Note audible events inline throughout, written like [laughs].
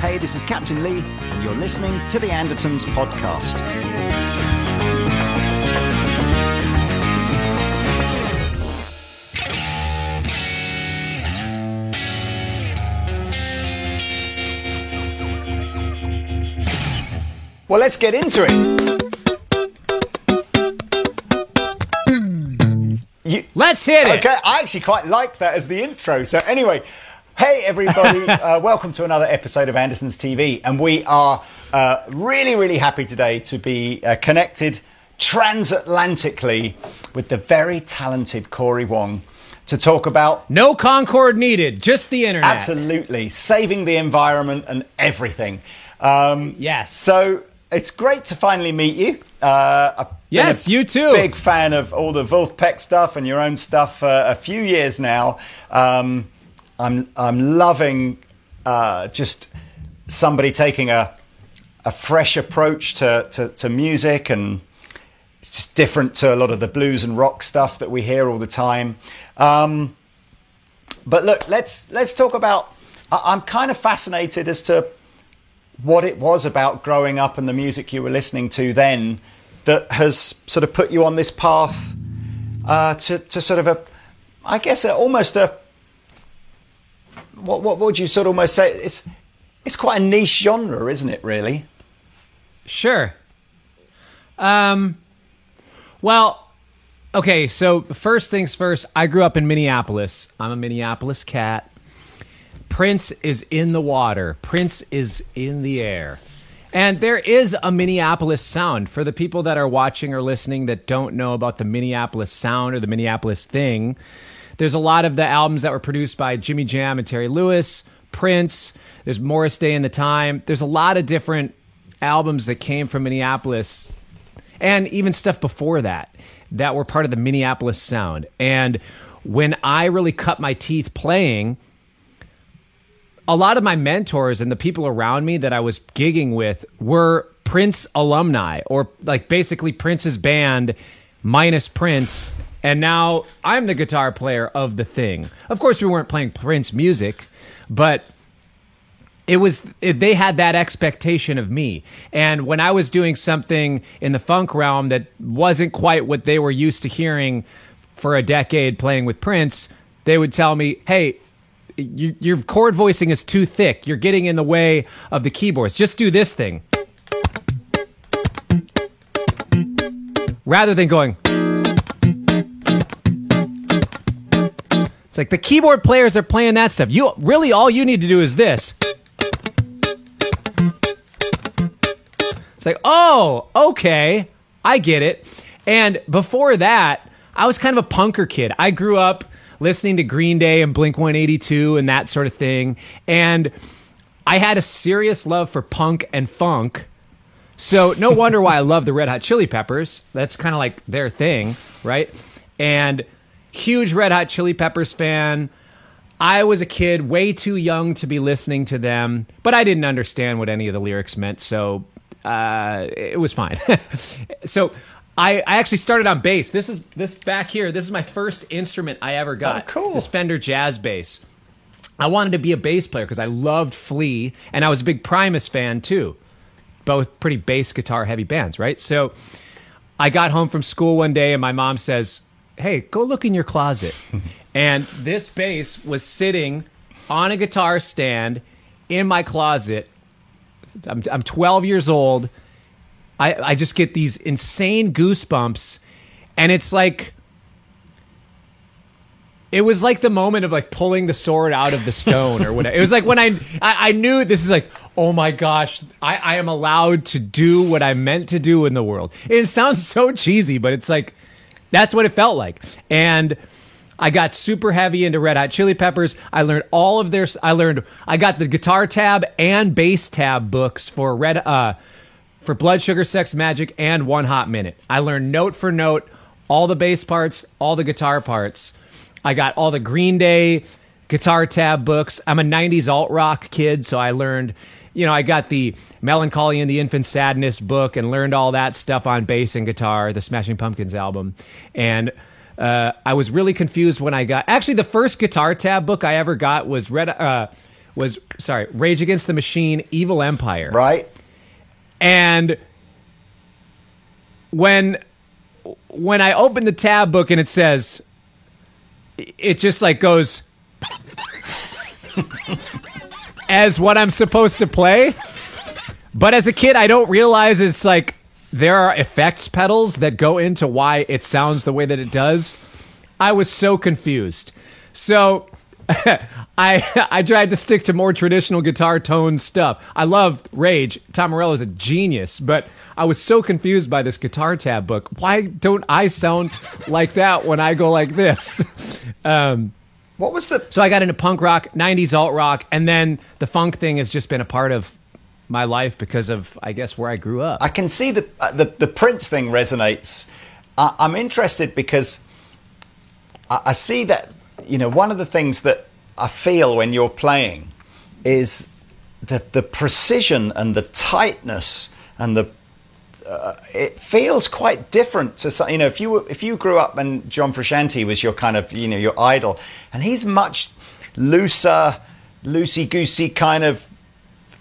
Hey, this is Captain Lee, and you're listening to the Andertons podcast. Well, let's get into it. You, Let's hit it. Okay, I actually quite like that as the intro. So anyway, hey everybody, [laughs] uh, welcome to another episode of Andertons TV, and we are uh, really, really happy today to be uh, connected transatlantically with the very talented Cory Wong to talk about No Concorde needed, just the internet. absolutely saving the environment and everything. Um, Yes. So it's great to finally meet you. Uh, Yes, you too. Big fan of all the Vulfpeck stuff and your own stuff for a few years now. Um, I'm I'm loving uh, just somebody taking a a fresh approach to, to, to music and it's just different to a lot of the blues and rock stuff that we hear all the time. Um, but look, let's let's talk about. I'm kind of fascinated as to what it was about growing up and the music you were listening to then that has sort of put you on this path uh, to to sort of a, I guess, a, almost a. What, what would you sort of almost say? It's it's quite a niche genre, isn't it? Really. Sure. Um, well, okay, so first things first, I grew up in Minneapolis. I'm a Minneapolis cat. Prince is in the water, Prince is in the air. And there is a Minneapolis sound. For the people that are watching or listening that don't know about the Minneapolis sound or the Minneapolis thing, there's a lot of the albums that were produced by Jimmy Jam and Terry Lewis, Prince, there's Morris Day and the Time. There's a lot of different albums that came from Minneapolis and even stuff before that that were part of the Minneapolis sound. And when I really cut my teeth playing, a lot of my mentors and the people around me that I was gigging with were Prince alumni or like basically Prince's band minus Prince. And now I'm the guitar player of the thing. Of course, we weren't playing Prince music, but it was it, they had that expectation of me. And when i was doing something in the funk realm that wasn't quite what they were used to hearing for a decade playing with prince they would tell me hey you, your chord voicing is too thick. You're getting in the way of the keyboards. Just do this thing. Rather than going it's like the keyboard players are playing that stuff you really all you need to do is this It's like, oh, okay, I get it. And before that, I was kind of a punker kid. I grew up listening to Green Day and Blink 182 and that sort of thing. And I had a serious love for punk and funk. So no wonder why I love the Red Hot Chili Peppers. That's kind of like their thing, right? And huge Red Hot Chili Peppers fan. I was a kid, way too young to be listening to them, but I didn't understand what any of the lyrics meant, so uh, it was fine. [laughs] so I, I actually started on bass. This is this back here. This is my first instrument I ever got. Oh, cool. This Fender Jazz bass. I wanted to be a bass player because I loved Flea, and I was a big Primus fan too. Both pretty bass guitar heavy bands, right? So I got home from school one day, and my mom says, "Hey, go look in your closet." [laughs] and this bass was sitting on a guitar stand in my closet. I'm, I'm 12 years old. I, I just get these insane goosebumps, and it's like it was like the moment of like pulling the sword out of the stone or whatever. It was like when I, I I knew this is like oh my gosh I I am allowed to do what I meant to do in the world. It sounds so cheesy, but it's like that's what it felt like. And I got super heavy into Red Hot Chili Peppers. I learned all of their. I learned. I got the guitar tab and bass tab books for Red. Uh, for Blood Sugar Sex Magik and One Hot Minute. I learned note for note all the bass parts, all the guitar parts. I got all the Green Day guitar tab books. I'm a 90s alt rock kid, so I learned, you know, I got the Mellon Collie and the Infinite Sadness book and learned all that stuff on bass and guitar, the Smashing Pumpkins album. And uh, I was really confused when I got actually the first guitar tab book I ever got was Red uh, was sorry, Rage Against the Machine, Evil Empire. Right? And when when I open the tab book and it says it just like goes as what I'm supposed to play. But as a kid, I don't realize it's like there are effects pedals that go into why it sounds the way that it does. I was so confused. So [laughs] I I tried to stick to more traditional guitar tone stuff. I love Rage. Tom Morello is a genius, but I was so confused by this guitar tab book. Why don't I sound like that when I go like this? [laughs] Um, What was the so I got into punk rock, 90s alt rock, and then the funk thing has just been a part of my life because of, I guess, where I grew up. I can see the uh, the, the Prince thing resonates. I, I'm interested because I, I see that you know one of the things that I feel when you're playing is that the precision and the tightness and the uh, it feels quite different to some, you know if you were, if you grew up and John Frusciante was your kind of you know your idol and he's much looser loosey goosey kind of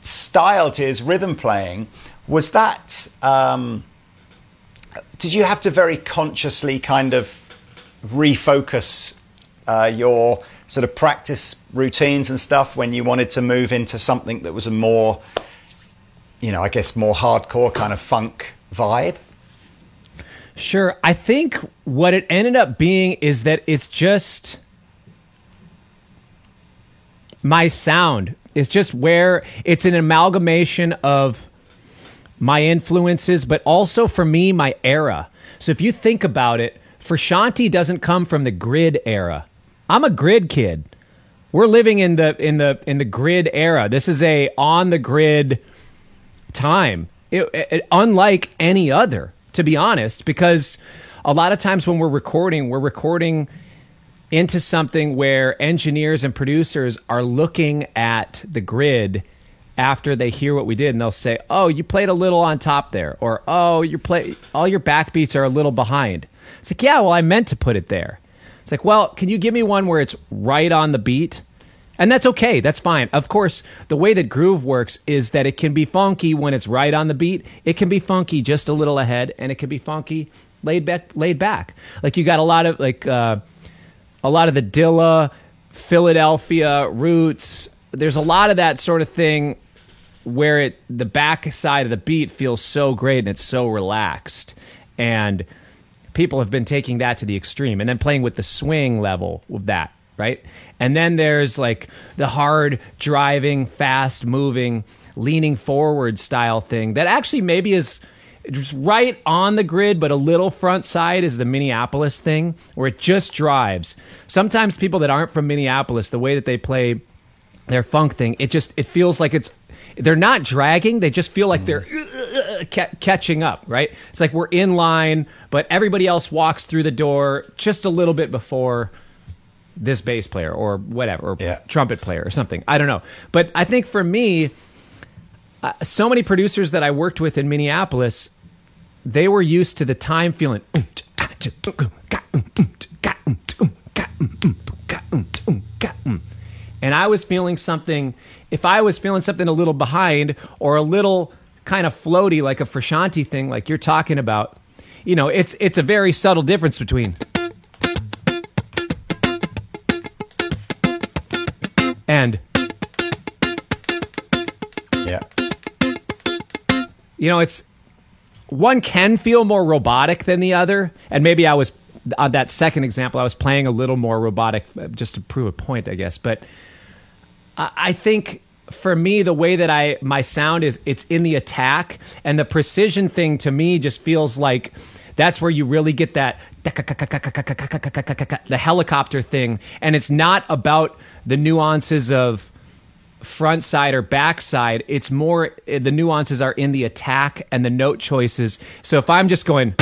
style to his rhythm playing was that um, did you have to very consciously kind of refocus uh, your sort of practice routines and stuff when you wanted to move into something that was a more you know i guess more hardcore kind of funk vibe Sure. I think what it ended up being is that it's just my sound. It's just where it's an amalgamation of my influences, but also for me, my era. So if you think about it, Frusciante doesn't come from the grid era. I'm a grid kid. We're living in the in the in the grid era. This is a on the grid time, It- it- unlike any other, to be honest. Because a lot of times when we're recording, we're recording into something where engineers and producers are looking at the grid after they hear what we did and they'll say, "Oh, you played a little on top there," or "Oh, you play all your backbeats are a little behind." It's like, "Yeah, well, I meant to put it there." It's like, "Well, can you give me one where it's right on the beat?" And that's okay. That's fine. Of course, the way that groove works is that it can be funky when it's right on the beat. It can be funky just a little ahead, and it can be funky laid back. Laid back. Like you got a lot of like uh, a lot of the Dilla, Philadelphia roots. There's a lot of that sort of thing where it the back side of the beat feels so great and it's so relaxed and people have been taking that to the extreme and then playing with the swing level of that right? And then there's like the hard driving fast moving leaning forward style thing that actually maybe is just right on the grid but a little front side is the minneapolis thing where it just drives. Sometimes people that aren't from minneapolis the way that they play their funk thing it just it feels like it's they're not dragging they just feel like they're uh, [laughs] ca- catching up right? It's like we're in line but everybody else walks through the door just a little bit before this bass player or whatever or Yeah. trumpet player or something i don't know but i think for me uh, so many producers that i worked with in minneapolis they were used to the time feeling and I was feeling something. If I was feeling something a little behind or a little kind of floaty, like a Frusciante thing, like you're talking about, you know, it's it's a very subtle difference between. And yeah. You know, it's one can feel more robotic than the other, and maybe I was on that second example, I was playing a little more robotic uh, just to prove a point, I guess. But I I think for me, the way that I my sound is, it's in the attack, and the precision thing to me just feels like that's where you really get that the helicopter thing, and it's not about the nuances of front side or back side. It's more the nuances are in the attack and the note choices. So if I'm just going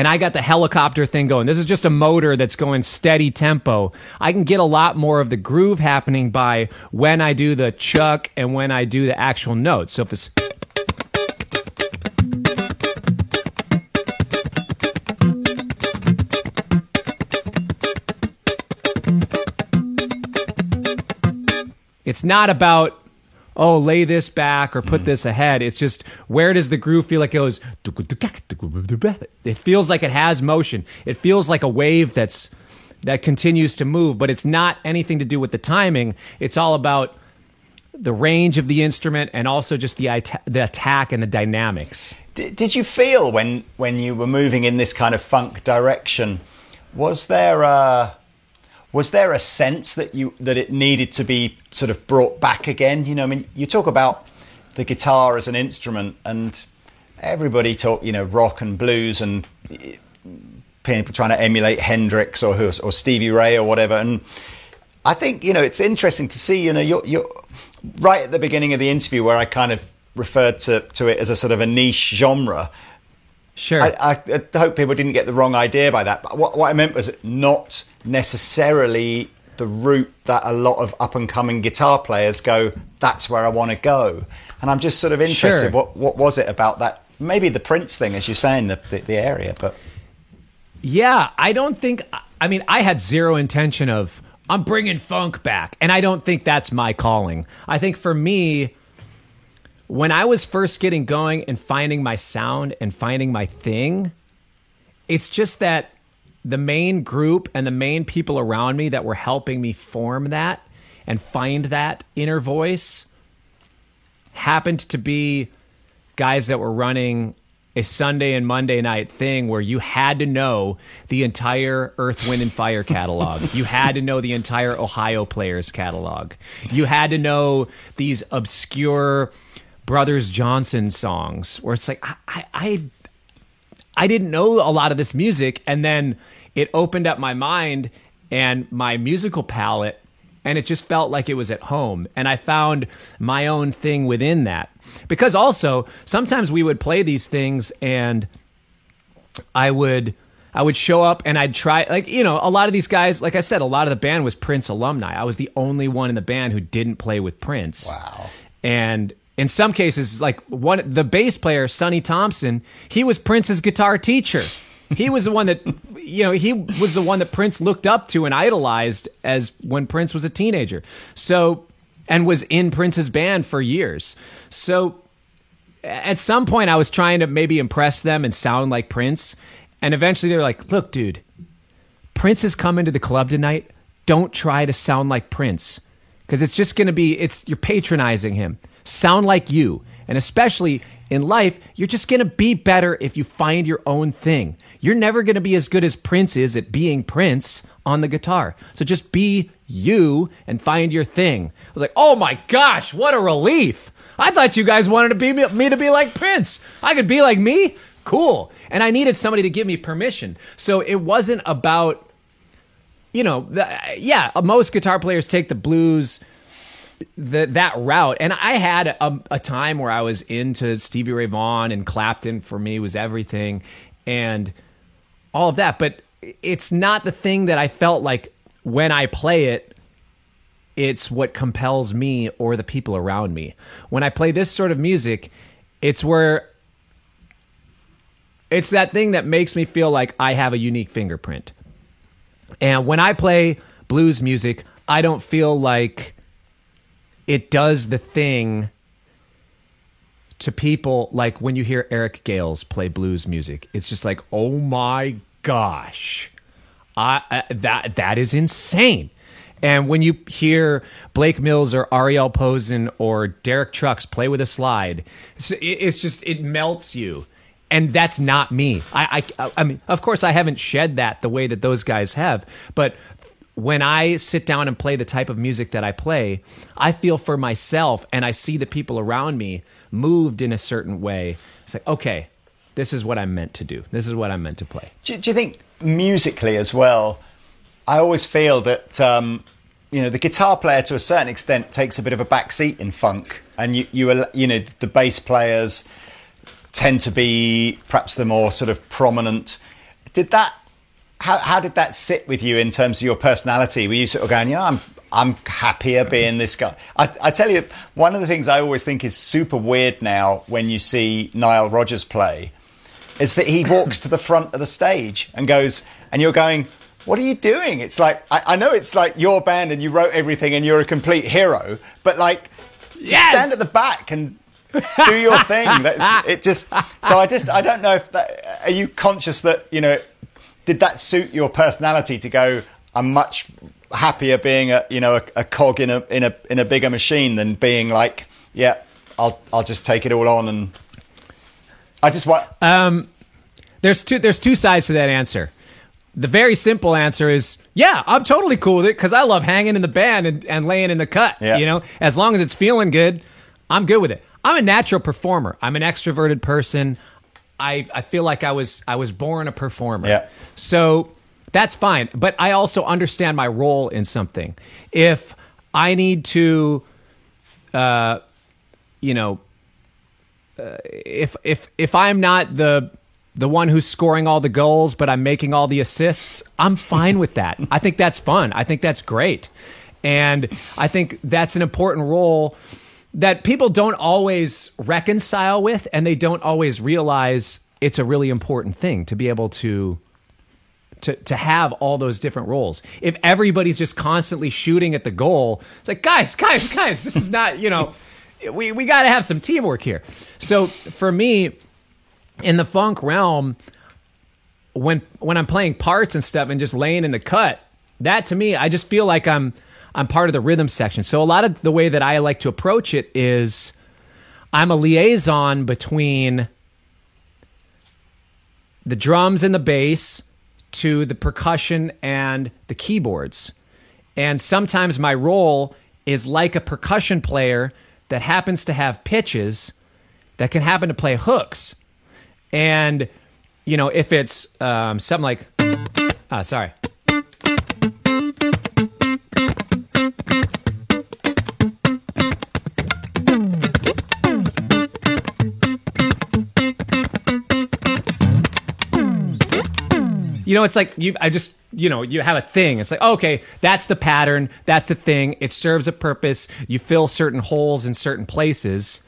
and I got the helicopter thing going. This is just a motor that's going steady tempo. I can get a lot more of the groove happening by when I do the chuck and when I do the actual notes. So if it's It's not about oh lay this back or put mm. this ahead. It's just where does the groove feel like it goes? It feels like it has motion. It feels like a wave that's that continues to move, but it's not anything to do with the timing. It's all about the range of the instrument and also just the the attack and the dynamics. Did, did you feel when when you were moving in this kind of funk direction? Was there a was there a sense that you that it needed to be sort of brought back again? You know, I mean, you talk about the guitar as an instrument, and everybody talk, you know, rock and blues and people trying to emulate Hendrix or or Stevie Ray or whatever. And I think you know it's interesting to see. You know, you're, you're right at the beginning of the interview where I kind of referred to to it as a sort of a niche genre. Sure. I, I, I hope people didn't get the wrong idea by that. But what, what I meant was not necessarily the route that a lot of up and coming guitar players go. That's where I want to go. And I'm just sort of interested. Sure. What what was it about that? Maybe the Prince thing, as you're saying, the the, the area, but. Yeah, I don't think. I mean, I had zero intention of I'm bringing funk back, and I don't think that's my calling. I think for me, when I was first getting going and finding my sound and finding my thing, it's just that the main group and the main people around me that were helping me form that and find that inner voice happened to be guys that were running a Sunday and Monday night thing where you had to know the entire Earth, Wind, and Fire catalog. you had to know the entire Ohio Players catalog. You had to know these obscure Brothers Johnson songs where it's like, I, I, I didn't know a lot of this music. And then it opened up my mind and my musical palette and it just felt like it was at home and i found my own thing within that because also sometimes we would play these things and i would i would show up and i'd try like you know a lot of these guys like i said a lot of the band was prince alumni i was the only one in the band who didn't play with prince Wow. and in some cases like one the bass player sonny thompson he was prince's guitar teacher he was the one that [laughs] you know he was the one that prince looked up to and idolized as when prince was a teenager so and was in prince's band for years so at some point i was trying to maybe impress them and sound like prince and eventually they were like look dude Prince is coming to the club tonight. Don't try to sound like Prince because it's just going to be it's you're patronizing him. Sound like you. And especially in life, you're just going to be better if you find your own thing. You're never going to be as good as Prince is at being Prince on the guitar. So just be you and find your thing. I was like, "Oh my gosh, what a relief." I thought you guys wanted to be me to be like Prince. I could be like me? Cool. And I needed somebody to give me permission. So it wasn't about you know, the, yeah, most guitar players take the blues that route. And I had a, a time where I was into Stevie Ray Vaughan and Clapton for me was everything and all of that. But it's not the thing that I felt like when I play it, it's what compels me or the people around me. When I play this sort of music, it's where it's that thing that makes me feel like I have a unique fingerprint. And when I play blues music, I don't feel like it does the thing to people like when you hear Eric Gales play blues music. It's just like, "Oh my gosh. I, I that that is insane." And when you hear Blake Mills or Ariel Posen or Derek Trucks play with a slide, it's, just it melts you and that's not me. I, I, I mean, of course, I haven't shed that the way that those guys have, but when I sit down and play the type of music that I play, I feel for myself and I see the people around me moved in a certain way. It's like, okay, this is what I'm meant to do. This is what I'm meant to play. Do, do you think musically as well? I always feel that um, you know the guitar player to a certain extent takes a bit of a back seat in funk, and you you you know the bass players tend to be perhaps the more sort of prominent. Did that? How, how did that sit with you in terms of your personality? Were you sort of going, yeah, I'm I'm happier being this guy. I, I tell you, one of the things I always think is super weird now when you see Nile Rodgers play is that he [laughs] walks to the front of the stage and goes, and you're going, what are you doing? It's like I, I, know it's like your band and you wrote everything and you're a complete hero, but like just yes! stand at the back and do your thing. [laughs] That's it. Just so I just I don't know if that are you conscious that you know did that suit your personality to go? I'm much happier being a you know a, a cog in a in a in a bigger machine than being like yeah I'll I'll just take it all on and I just want. Um, there's two there's two sides to that answer. The very simple answer is, yeah, I'm totally cool with it because I love hanging in the band and, and laying in the cut. Yeah. You know, as long as it's feeling good, I'm good with it. I'm a natural performer. I'm an extroverted person. I I feel like I was I was born a performer. Yeah. So that's fine. But I also understand my role in something. If I need to, uh, you know, uh, if if if I'm not the the one who's scoring all the goals, but I'm making all the assists, I'm fine with that. I think that's fun. I think that's great. And I think that's an important role that people don't always reconcile with and they don't always realize it's a really important thing to be able to to to have all those different roles. If everybody's just constantly shooting at the goal, it's like guys, guys, guys, this is not, you know, we we got to have some teamwork here. So for me in the funk realm when when I'm playing parts and stuff and just laying in the cut, that to me I just feel like I'm I'm part of the rhythm section. So a lot of the way that I like to approach it is I'm a liaison between the drums and the bass to the percussion and the keyboards. And sometimes my role is like a percussion player that happens to have pitches that can happen to play hooks. And, you know, if it's um, something like, ah, sorry. You know, it's like you. I just you know you have a thing. It's like okay, that's the pattern. That's the thing. It serves a purpose. You fill certain holes in certain places.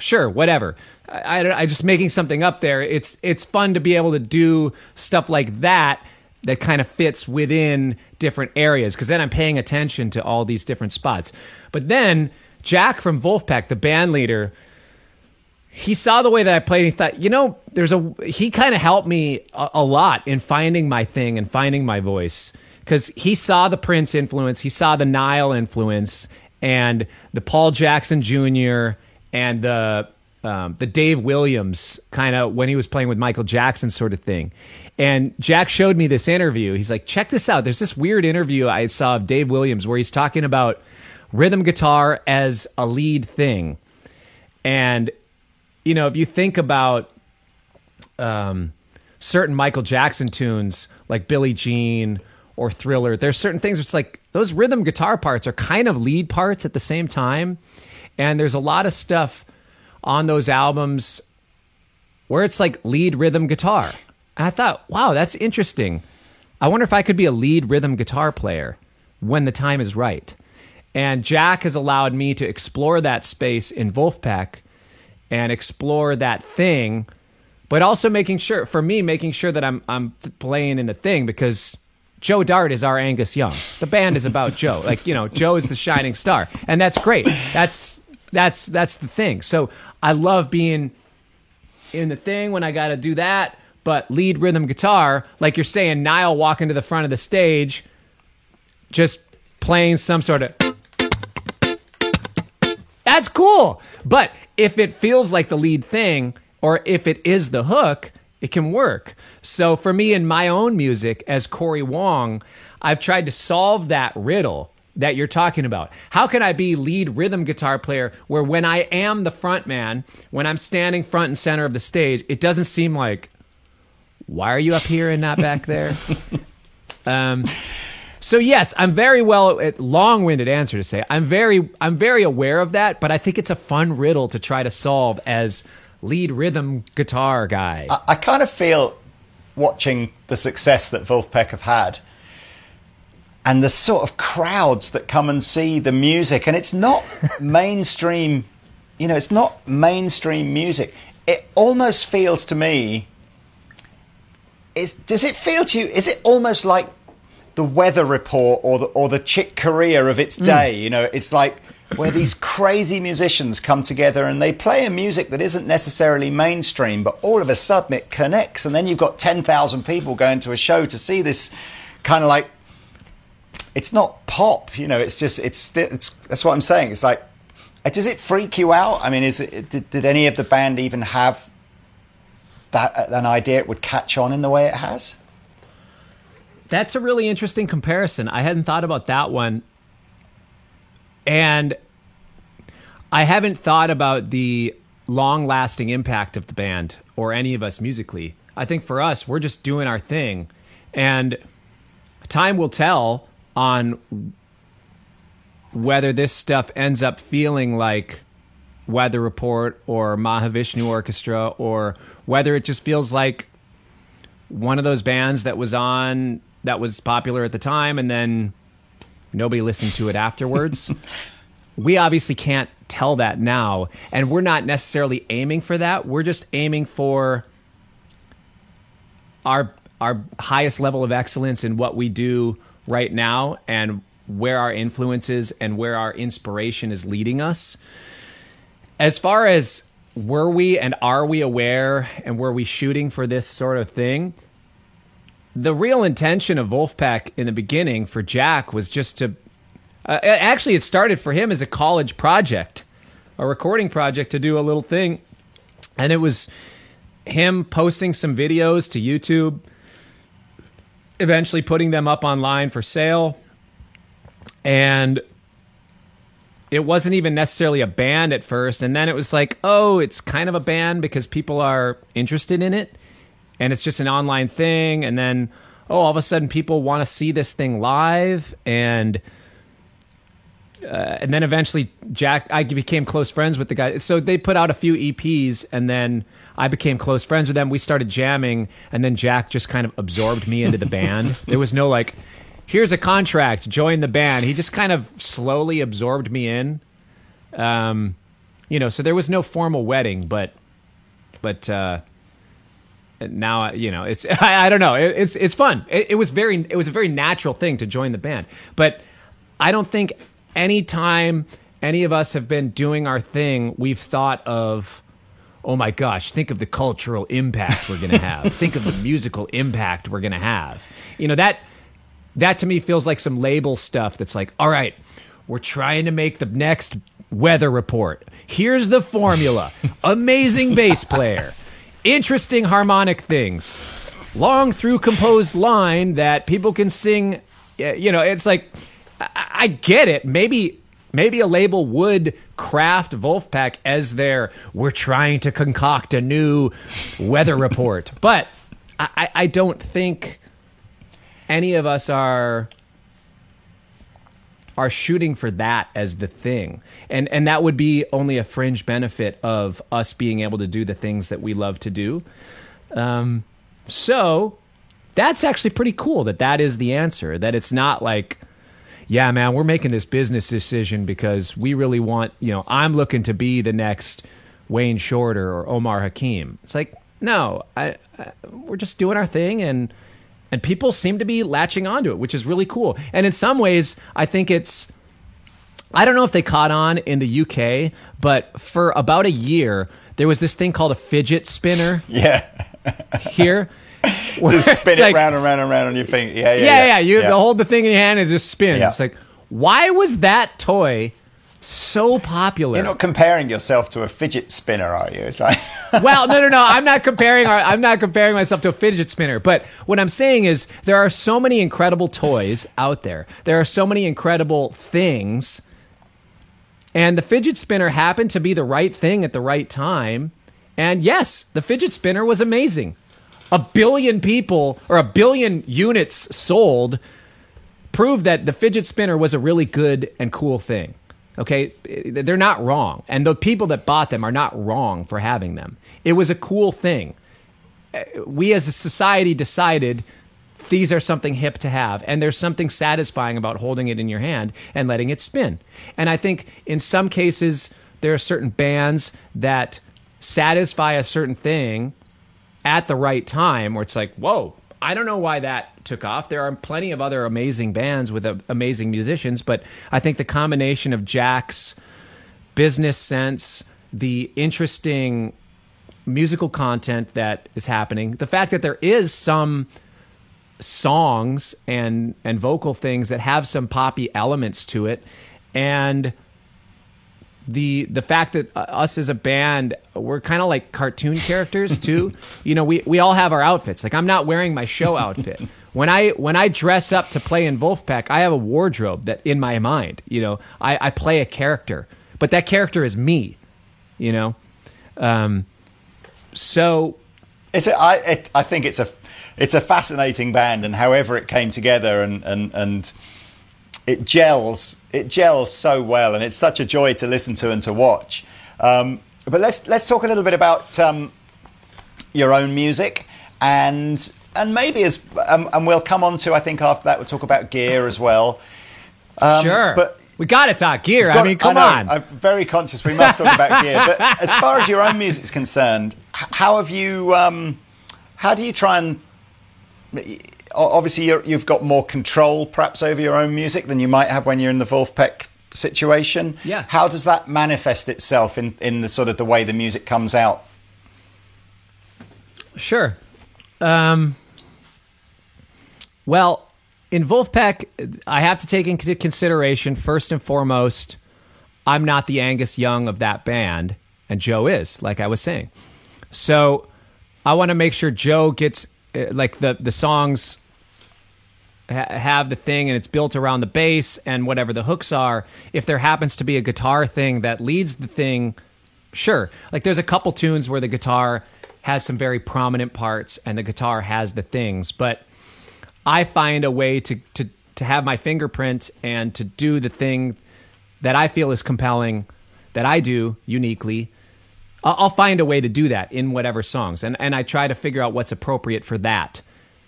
Sure, whatever. I, I, I just making something up there. It's it's fun to be able to do stuff like that that kind of fits within different areas because then I'm paying attention to all these different spots. But then Jack from Vulfpeck, the band leader, he saw the way that I played. And he thought, you know, there's a. He kind of helped me a, a, lot in finding my thing and finding my voice because he saw the Prince influence, he saw the Nile influence, and the Paul Jackson Jr. and the um, the Dave Williams kind of when he was playing with Michael Jackson sort of thing. And Jack showed me this interview. He's like, check this out. There's this weird interview I saw of Dave Williams where he's talking about rhythm guitar as a lead thing. And you know, if you think about um, certain Michael Jackson tunes like Billie Jean or Thriller, there's certain things it's like those rhythm guitar parts are kind of lead parts at the same time. And there's a lot of stuff on those albums where it's like lead rhythm guitar. And I thought, wow, that's interesting. I wonder if I could be a lead rhythm guitar player when the time is right. And Jack has allowed me to explore that space in Vulfpeck and explore that thing, but also making sure for me making sure that I'm I'm playing in the thing because Joe Dart is our Angus Young. The band is about Joe. [laughs] Like, you know, Joe is the shining star. And that's great. That's that's that's the thing. So I love being in the thing when I got to do that, but lead rhythm guitar, like you're saying, Nile walking to the front of the stage, just playing some sort of. That's cool. But if it feels like the lead thing or if it is the hook, it can work. So for me in my own music as Cory Wong, I've tried to solve that riddle that you're talking about. How can I be lead rhythm guitar player where when I am the front man, when I'm standing front and center of the stage, it doesn't seem like why are you up here and not back there? [laughs] um, so yes, I'm very well uh, long-winded answer to say. I'm very I'm very aware of that, but I think it's a fun riddle to try to solve as lead rhythm guitar guy. I, I kind of feel watching the success that Vulfpeck have had and the sort of crowds that come and see the music and it's not [laughs] mainstream you know it's not mainstream music it almost feels to me is does it feel to you is it almost like the weather report or the or the Chick Corea of its day. Mm. You know, it's like where these crazy musicians come together and they play a music that isn't necessarily mainstream, but all of a sudden it connects, and then you've got ten thousand people going to a show to see this kind of like. It's not pop, you know. It's just it's, it's that's what I'm saying. It's like, does it freak you out? I mean, is it did, did any of the band even have that an idea it would catch on in the way it has? That's a really interesting comparison. I hadn't thought about that one. And I haven't thought about the long lasting impact of the band or any of us musically. I think for us, we're just doing our thing. And time will tell on whether this stuff ends up feeling like Weather Report or Mahavishnu Orchestra or whether it just feels like one of those bands that was on that was popular at the time and then nobody listened to it afterwards. [laughs] we obviously can't tell that now and we're not necessarily aiming for that. We're just aiming for our our highest level of excellence in what we do right now and where our influences and where our inspiration is leading us. As far as were we and are we aware and were we shooting for this sort of thing? The real intention of Vulfpeck in the beginning for Jack was just to. Uh, actually, it started for him as a college project, a recording project to do a little thing. And it was him posting some videos to YouTube, eventually putting them up online for sale. And it wasn't even necessarily a band at first. And then it was like, oh, it's kind of a band because people are interested in it and it's just an online thing and then oh all of a sudden people want to see this thing live and uh, and then eventually Jack I became close friends with the guy. So they put out a few EPs and then I became close friends with them. We started jamming and then Jack just kind of absorbed me into the [laughs] band. There was no like here's a contract join the band. He just kind of slowly absorbed me in. Um you know so there was no formal wedding but but uh now you know it's [laughs] I, I don't know it, it's it's fun. It, it, was very it was a very natural thing to join the band, but I don't think any time any of us have been doing our thing, we've thought of. Oh my gosh, think of the cultural impact we're going to have. [laughs] think of the musical impact we're going to have. You know, that that to me feels like some label stuff that's like, all right, we're trying to make the next weather report. Here's the formula. [laughs] Amazing bass player interesting harmonic things, long through composed line that people can sing. Eh, you know, it's like I, I get it. Maybe maybe a label would craft Vulfpeck as their we're trying to concoct a new weather report, but I, I don't think any of us are are shooting for that as the thing. And and that would be only a fringe benefit of us being able to do the things that we love to do. Um, so that's actually pretty cool that that is the answer. That it's not like, yeah, man, we're making this business decision because we really want, you know, I'm looking to be the next Wayne Shorter or Omar Hakim. It's like, no, I, I we're just doing our thing and and people seem to be latching onto it, which is really cool. And in some ways, I think it's. I don't know if they caught on in the UK, but for about a year, there was this thing called a fidget spinner. [laughs] Yeah. here. [laughs] Just spin it like, round and round and round on your finger. Yeah, yeah, yeah. Yeah, yeah. You yeah. hold the thing in your hand and it just spins. Yeah. It's like, why was that toy so popular. You're not comparing yourself to a fidget spinner, are you? It's like [laughs] Well, no, no, no. I'm not comparing our, I'm not comparing myself to a fidget spinner. But what I'm saying is there are so many incredible toys out there. There are so many incredible things. And the fidget spinner happened to be the right thing at the right time. And yes, the fidget spinner was amazing. A billion people or a billion units sold proved that the fidget spinner was a really good and cool thing. Okay, they're not wrong, and the people that bought them are not wrong for having them. It was a cool thing. We as a society decided these are something hip to have, and there's something satisfying about holding it in your hand and letting it spin. And I think in some cases there are certain bands that satisfy a certain thing at the right time, where it's like, whoa, I don't know why that took off. There are plenty of other amazing bands with uh, amazing musicians, but I think the combination of Jack's business sense, the interesting musical content that is happening, the fact that there is some songs and and vocal things that have some poppy elements to it and the the fact that uh, us as a band we're kind of like cartoon characters [laughs] too. You know we we all have our outfits. Like i'm not wearing my show outfit. When i when i dress up to play in Vulfpeck i have a wardrobe that in my mind you know i i play a character. But that character is me you know? Um so it's a, I, it, I think it's a it's a fascinating band, and however it came together, and and and it gels it gels so well, and it's such a joy to listen to and to watch. Um, but let's let's talk a little bit about um, your own music and and maybe as um, and we'll come on to I think after that we'll talk about gear as well. Um, sure, but we got to talk gear. Got, I mean, come I on. I'm very conscious we must talk about gear. But [laughs] as far as your own music is concerned, how have you? Um, how do you try and obviously you have got more control perhaps over your own music than you might have when you're in the Vulfpeck situation. Yeah. How does that manifest itself in, in the sort of the way the music comes out? Sure. Um, well, in Vulfpeck, I have to take into consideration first and foremost, I'm not the Angus Young of that band, and Joe is, like I was saying. So I want to make sure Joe gets Uh, like the the songs ha- have the thing and it's built around the bass and whatever the hooks are. If there happens to be a guitar thing that leads the thing, sure. Like there's a couple tunes where the guitar has some very prominent parts and the guitar has the things, but I find a way to to to have my fingerprint and to do the thing that I feel is compelling that I do uniquely I'll find a way to do that in whatever songs, and and I try to figure out what's appropriate for that.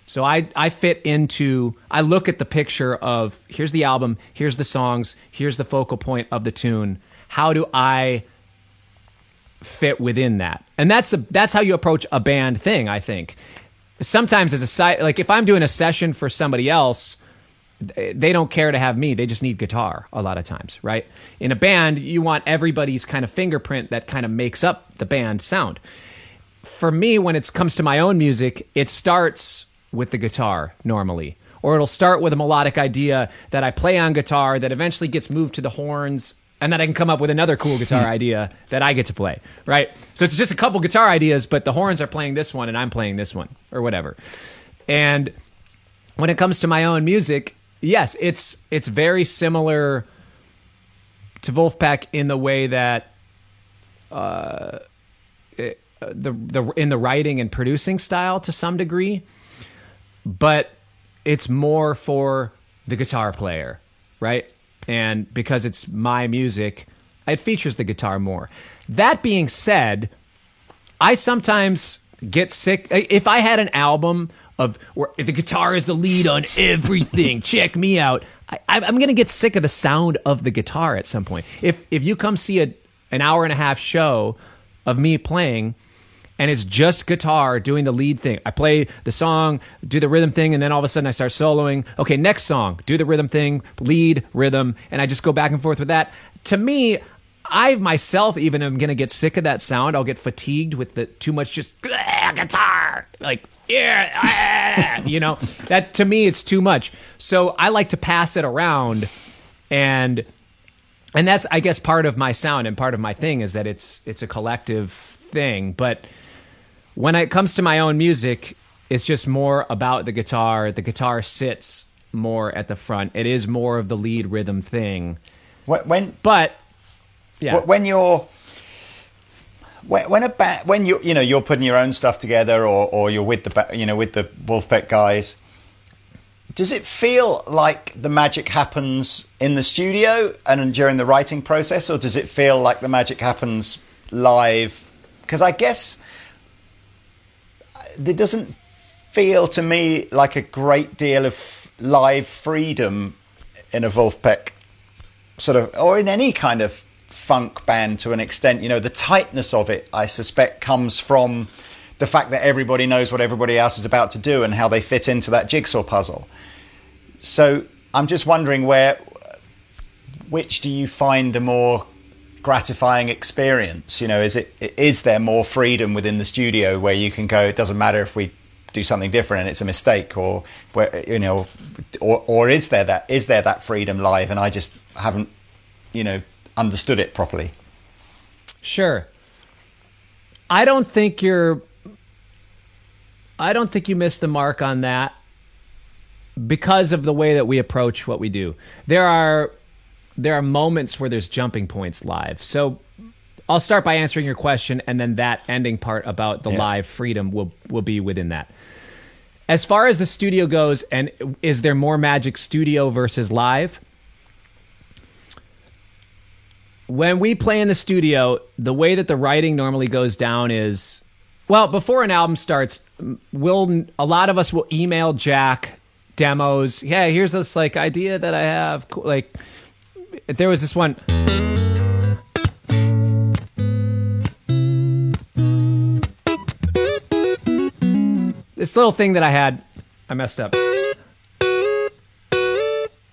So I I fit into I look at the picture of here's the album, here's the songs, here's the focal point of the tune. How do I fit within that? And that's the that's how you approach a band thing. I think sometimes as a side like if I'm doing a session for somebody else they don't care to have me. They just need guitar a lot of times, right? In a band, you want everybody's kind of fingerprint that kind of makes up the band sound. For me, when it comes to my own music, it starts with the guitar normally, or it'll start with a melodic idea that I play on guitar that eventually gets moved to the horns. And then I can come up with another cool guitar hmm. idea that I get to play, right? So it's just a couple guitar ideas, but the horns are playing this one and I'm playing this one, or whatever. And when it comes to my own music, yes, it's it's very similar to Vulfpeck in the way that uh, it, the the in the writing and producing style to some degree, but it's more for the guitar player, right? And because it's my music, it features the guitar more. That being said, I sometimes get sick if I had an album of where the guitar is the lead on everything. [laughs] Check me out. I, am going to get sick of the sound of the guitar at some point. If if you come see a an hour and a half show of me playing and it's just guitar doing the lead thing. I play the song, do the rhythm thing, and then all of a sudden I start soloing. Okay, next song, do the rhythm thing, lead, rhythm, and I just go back and forth with that. To me, I myself even am going to get sick of that sound. I'll get fatigued with the too much just guitar. Like yeah, ah, you know, that to me it's too much. So I like to pass it around and and that's I guess part of my sound and part of my thing is that it's it's a collective thing, but when it comes to my own music, it's just more about the guitar. The guitar sits more at the front. It is more of the lead rhythm thing. What When, but yeah. when you're when, when a ba- when you you know you're putting your own stuff together or or you're with the ba- you know with the Vulfpeck guys does it feel like the magic happens in the studio and during the writing process or does it feel like the magic happens live because i guess uh, it doesn't feel to me like a great deal of live freedom in a Vulfpeck sort of or in any kind of funk band to an extent. You know, the tightness of it, I suspect, comes from the fact that everybody knows what everybody else is about to do and how they fit into that jigsaw puzzle. So I'm just wondering where, which do you find a more gratifying experience? You know, is it is there more freedom within the studio where you can go? It doesn't matter if we do something different and it's a mistake, or where you know, or or is there that is there that freedom live? And I just haven't, you know, understood it properly. Sure. I don't think you're I don't think you missed the mark on that because of the way that we approach what we do. There are there are moments where there's jumping points live. So I'll start by answering your question and then that ending part about the yeah. live freedom will will be within that. As far as the studio goes and is there more magic studio versus live? When we play in the studio, the way that the writing normally goes down is well, before an album starts, we'll a lot of us will email Jack demos. Yeah, here's this like idea that I have. Like, there was this one. This little thing that I had, I messed up.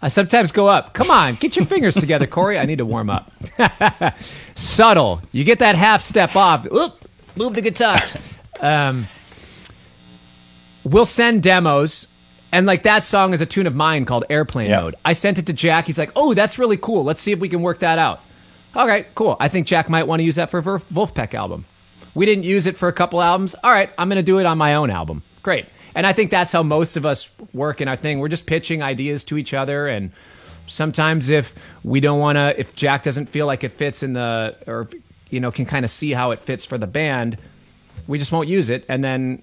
I sometimes go up. Come on, get your fingers together, Cory. I need to warm up. [laughs] Subtle. You get that half step off. Oop, move the guitar. Um, we'll send demos and like that song is a tune of mine called Airplane yep. Mode. I sent it to Jack. He's like, "Oh, that's really cool. Let's see if we can work that out." All right, cool. I think Jack might want to use that for a Vulfpeck album. We didn't use it for a couple albums. All right, I'm going to do it on my own album. Great. And I think that's how most of us work in our thing. We're just pitching ideas to each other and sometimes if we don't want to if Jack doesn't feel like it fits in the or you know can kind of see how it fits for the band, we just won't use it and then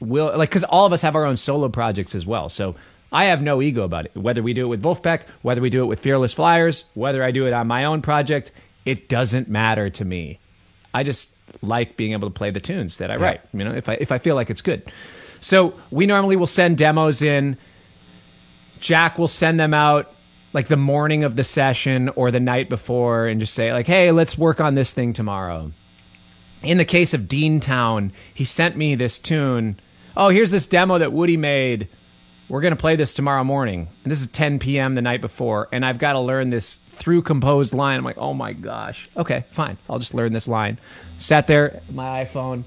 we'll like because all of us have our own solo projects as well. So I have no ego about it. Whether we do it with Vulfpeck, whether we do it with Fearless Flyers, whether I do it on my own project, it doesn't matter to me. I just like being able to play the tunes that I write. You know, if I if I feel like it's good. So we normally will send demos in. Jack will send them out like the morning of the session or the night before and just say like, "Hey, let's work on this thing tomorrow." In the case of Deantown, he sent me this tune oh, here's this demo that Woody made. We're going to play this tomorrow morning. And this is 10 p.m. the night before. And I've got to learn this through composed line. I'm like, oh my gosh. Okay, fine. I'll just learn this line. Sat there, my iPhone,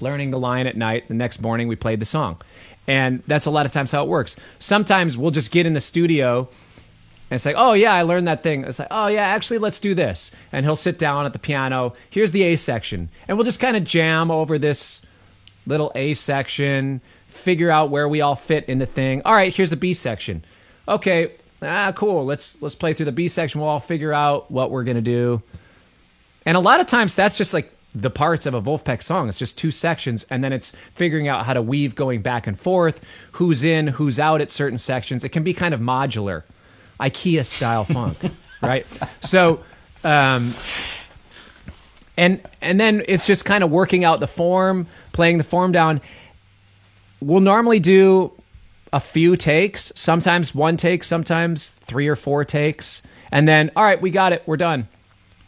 learning the line at night. The next morning, we played the song. And that's a lot of times how it works. Sometimes we'll just get in the studio and like, oh yeah, I learned that thing. It's like, oh yeah, actually, let's do this. And he'll sit down at the piano. Here's the A section, and we'll just kind of jam over this little A section, figure out where we all fit in the thing. All right, here's the B section. Okay, ah, cool. Let's let's play through the B section. We'll all figure out what we're gonna do. And a lot of times that's just like the parts of a Vulfpeck song. It's just two sections, and then it's figuring out how to weave going back and forth, who's in, who's out at certain sections. It can be kind of modular, IKEA style funk, [laughs] right? So, um, and and then it's just kind of working out the form playing the form down. We'll normally do a few takes, sometimes one take, sometimes three or four takes, and then, all right, we got it, we're done.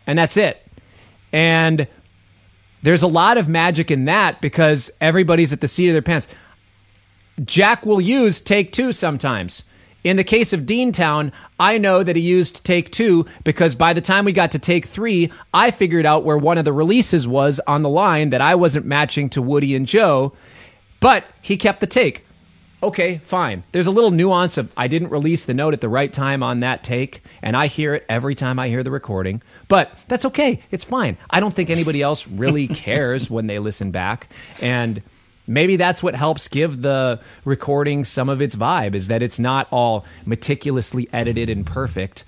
And that's it. And there's a lot of magic in that because everybody's at the seat of their pants. Jack will use take two sometimes. In the case of Deantown, I know that he used take two because by the time we got to take three, I figured out where one of the releases was on the line that I wasn't matching to Woody and Joe, but he kept the take. Okay, fine. There's a little nuance of I didn't release the note at the right time on that take, and I hear it every time I hear the recording, but that's okay. It's fine. I don't think anybody else really [laughs] cares when they listen back. And maybe that's what helps give the recording some of its vibe is that it's not all meticulously edited and perfect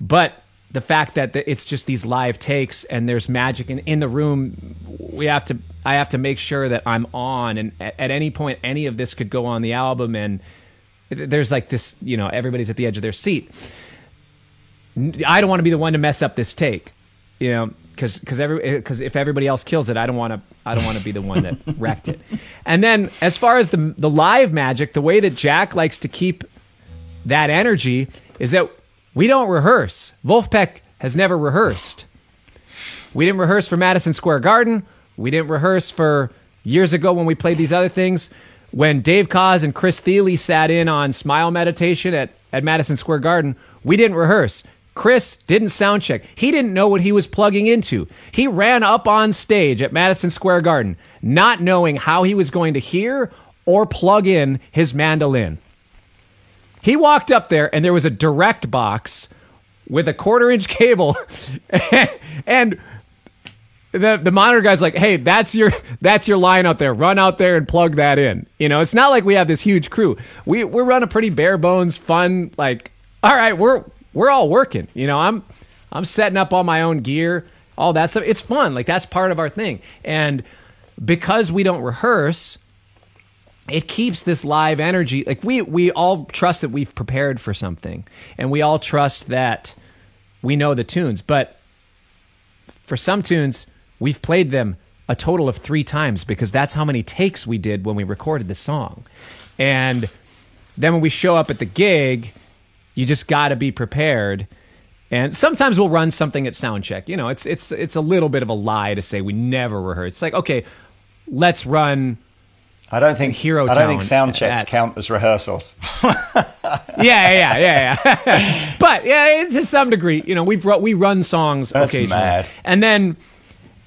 but the fact that it's just these live takes and there's magic in, in the room we have to i have to make sure that i'm on and at, at any point any of this could go on the album and there's like this you know everybody's at the edge of their seat i don't want to be the one to mess up this take you know because because every because if everybody else kills it, I don't want to I don't want to be the one that [laughs] wrecked it. And then as far as the the live magic, the way that Jack likes to keep that energy is that we don't rehearse. Vulfpeck has never rehearsed. We didn't rehearse for Madison Square Garden. We didn't rehearse for years ago when we played these other things, when Dave Koz and Chris Thile sat in on Smile Meditation at, at Madison Square Garden, we didn't rehearse. Chris didn't sound check. He didn't know what he was plugging into. He ran up on stage at Madison Square Garden, not knowing how he was going to hear or plug in his mandolin. He walked up there and there was a direct box with a quarter inch [laughs] cable and the the monitor guy's like, "Hey, that's your [laughs] that's your line out there. Run out there and plug that in." You know, it's not like we have this huge crew. We we run a pretty bare bones, fun. Like, all right, we're we're all working. You know, I'm I'm setting up all my own gear, all that stuff. It's fun. Like that's part of our thing. And because we don't rehearse, it keeps this live energy. Like we we all trust that we've prepared for something, and we all trust that we know the tunes. But for some tunes We've played them a total of three times because that's how many takes we did when we recorded the song. And then when we show up at the gig, you just got to be prepared. And sometimes we'll run something at sound check. You know, it's it's it's a little bit of a lie to say we never rehearse. It's like, okay, let's run I don't think Hero I don't think sound checks at- count as rehearsals. [laughs] yeah, yeah, yeah, yeah. [laughs] but yeah, to some degree, you know, we've we run songs That's occasionally, mad. and then,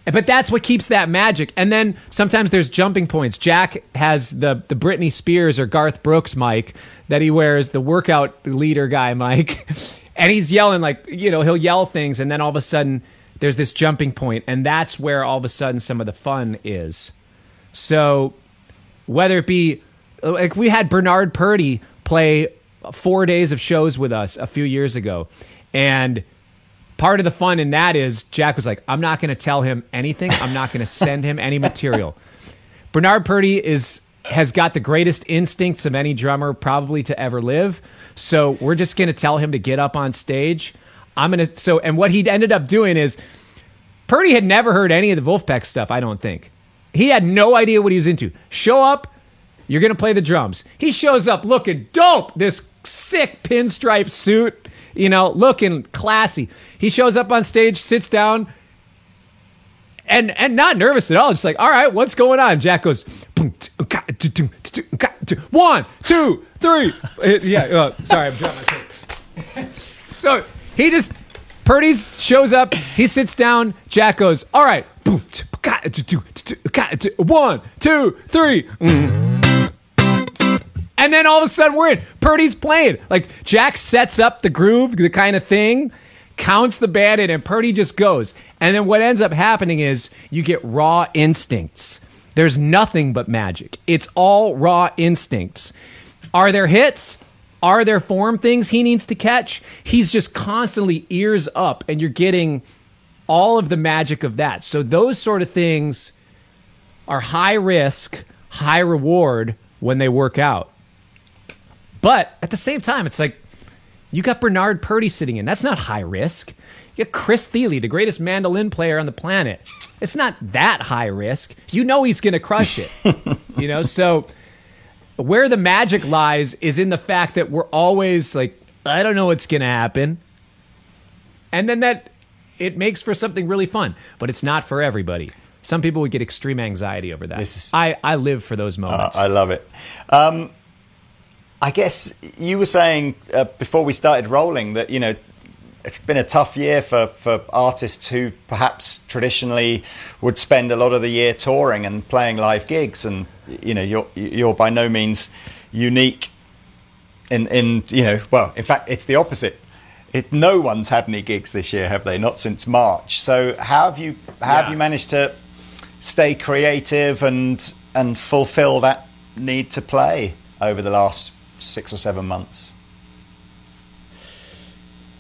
but that's what keeps that magic. And then sometimes there's jumping points. Jack has the the Britney Spears or Garth Brooks mic that he wears, the workout leader guy mic, [laughs] and he's yelling like you know he'll yell things, and then all of a sudden there's this jumping point, and that's where all of a sudden some of the fun is. So whether it be like we had Bernard Purdie play four days of shows with us a few years ago, and part of the fun in that is Jack was like, "I'm not going to tell him anything. I'm not going to send him any material." Bernard Purdie is has got the greatest instincts of any drummer probably to ever live. So we're just going to tell him to get up on stage. I'm going to so and what he ended up doing is Purdie had never heard any of the Vulfpeck stuff, I don't think. He had no idea what he was into. Show up, you're going to play the drums. He shows up looking dope, this sick pinstripe suit, you know, looking classy. He shows up on stage, sits down, and and not nervous at all. Just like, all right, what's going on? Jack goes, t- one, two, three. Uh, Yeah, uh, sorry, I'm dropping my tape. [laughs] So he just Purdie shows up. He sits down. Jack goes, all right, one, two, three." Mm. And then all of a sudden we're in. Purdie's playing. Like Jack sets up the groove, the kind of thing, counts the band in, and Purdy just goes. And then what ends up happening is you get raw instincts. There's nothing but magic. It's all raw instincts. Are there hits? Are there form things he needs to catch? He's just constantly ears up, and you're getting all of the magic of that. So those sort of things are high risk, high reward when they work out. But at the same time, it's like you got Bernard Purdie sitting in. That's not high risk. You got Chris Thile, the greatest mandolin player on the planet. It's not that high risk. You know he's going to crush it. [laughs] you know, so where the magic lies is in the fact that we're always like, I don't know what's going to happen. And then that it makes for something really fun, but it's not for everybody. Some people would get extreme anxiety over that. Is- I, I live for those Uh, moments. I love it. Um, I guess you were saying uh, before we started rolling that you know it's been a tough year for, for artists who perhaps traditionally would spend a lot of the year touring and playing live gigs, and you know you're you're by no means unique in in you know well in fact it's the opposite. It, no one's had any gigs this year, have they? Not since March. So how have you how have you managed to stay creative and and fulfill that need to play over the last six or seven months?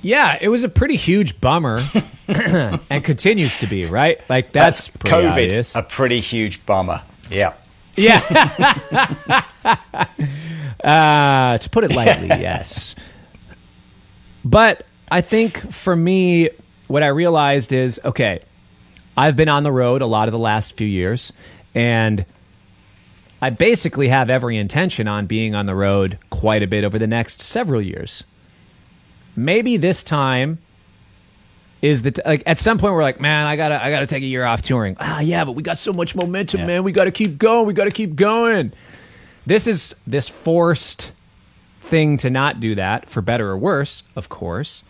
Yeah, it was a pretty huge bummer, [laughs] and continues to be right. Like that's, pretty COVID, obvious. a pretty huge bummer. Yeah. Yeah. [laughs] uh, to put it lightly, [laughs] yes. But I think for me, what I realized is okay, I've been on the road a lot of the last few years, and I basically have every intention on being on the road quite a bit over the next several years. Maybe this time is that like at some point we're like, man, I gotta I gotta take a year off touring. Ah, yeah, but we got so much momentum, Yeah. man. We got to keep going. We got to keep going. This is this forced thing to not do that for better or worse, of course.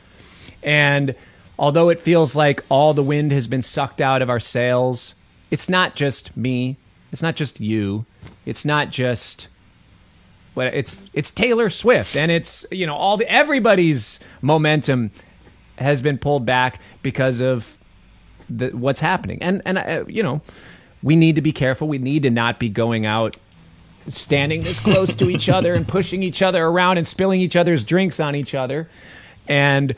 And although it feels like all the wind has been sucked out of our sails, it's not just me. It's not just you. It's not just what it's it's Taylor Swift and it's you know all the everybody's momentum has been pulled back because of the, what's happening. And and uh, you know, we need to be careful. We need to not be going out standing this close to each other and pushing each other around and spilling each other's drinks on each other. And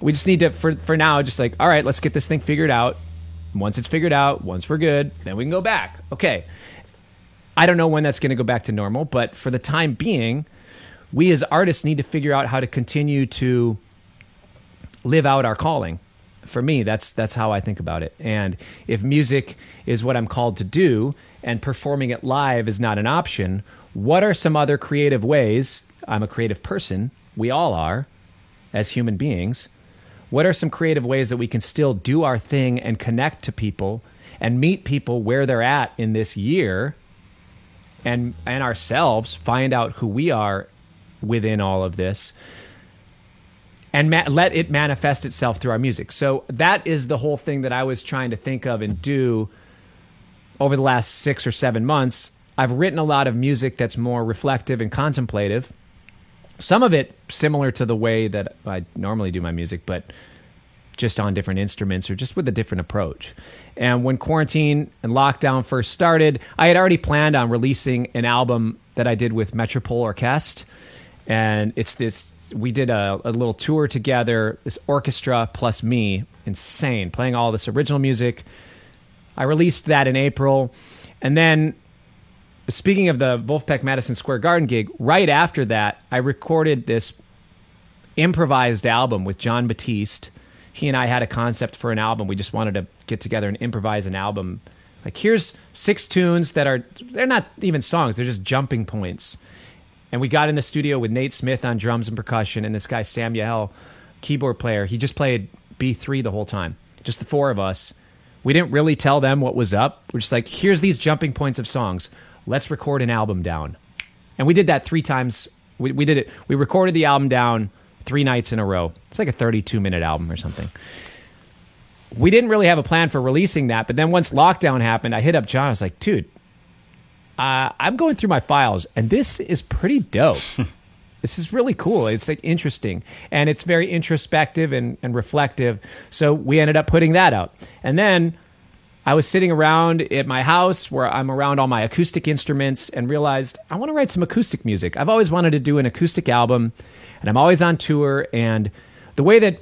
we just need to for for now just like, all right, let's get this thing figured out. Once it's figured out, once we're good, then we can go back. Okay. I don't know when that's going to go back to normal, but for the time being, we as artists need to figure out how to continue to live out our calling. For me, that's that's how I think about it. And if music is what I'm called to do and performing it live is not an option, what are some other creative ways? I'm a creative person. We all are as human beings. What are some creative ways that we can still do our thing and connect to people and meet people where they're at in this year and and ourselves find out who we are within all of this and ma- let it manifest itself through our music. So that is the whole thing that I was trying to think of and do over the last 6 or 7 months. I've written a lot of music that's more reflective and contemplative. Some of it similar to the way that I normally do my music, but just on different instruments or just with a different approach. And when quarantine and lockdown first started, I had already planned on releasing an album that I did with Metropole Orkest. And it's this, we did a, a little tour together, this orchestra plus me, insane, playing all this original music. I released that in April. And then speaking of the Vulfpeck Madison Square Garden gig, right after that, I recorded this improvised album with Jon Batiste. He and I had a concept for an album. We just wanted to get together and improvise an album. Like here's six tunes that are they're not even songs, they're just jumping points. And we got in the studio with Nate Smith on drums and percussion and this guy Sam Yahel, keyboard player. He just played B3 the whole time. Just the four of us. We didn't really tell them what was up. We're just like, here's these jumping points of songs. Let's record an album down. And we did that three times. We, we did it. We recorded the album down three nights in a row. It's like a 32 minute album or something. We didn't really have a plan for releasing that, but then once lockdown happened, I hit up Jon. I was like, dude, uh, I'm going through my files, and this is pretty dope. [laughs] this is really cool. It's like interesting, and it's very introspective and, and reflective. So we ended up putting that out, and then I was sitting around at my house where I'm around all my acoustic instruments and realized I want to write some acoustic music. I've always wanted to do an acoustic album, and I'm always on tour. And the way that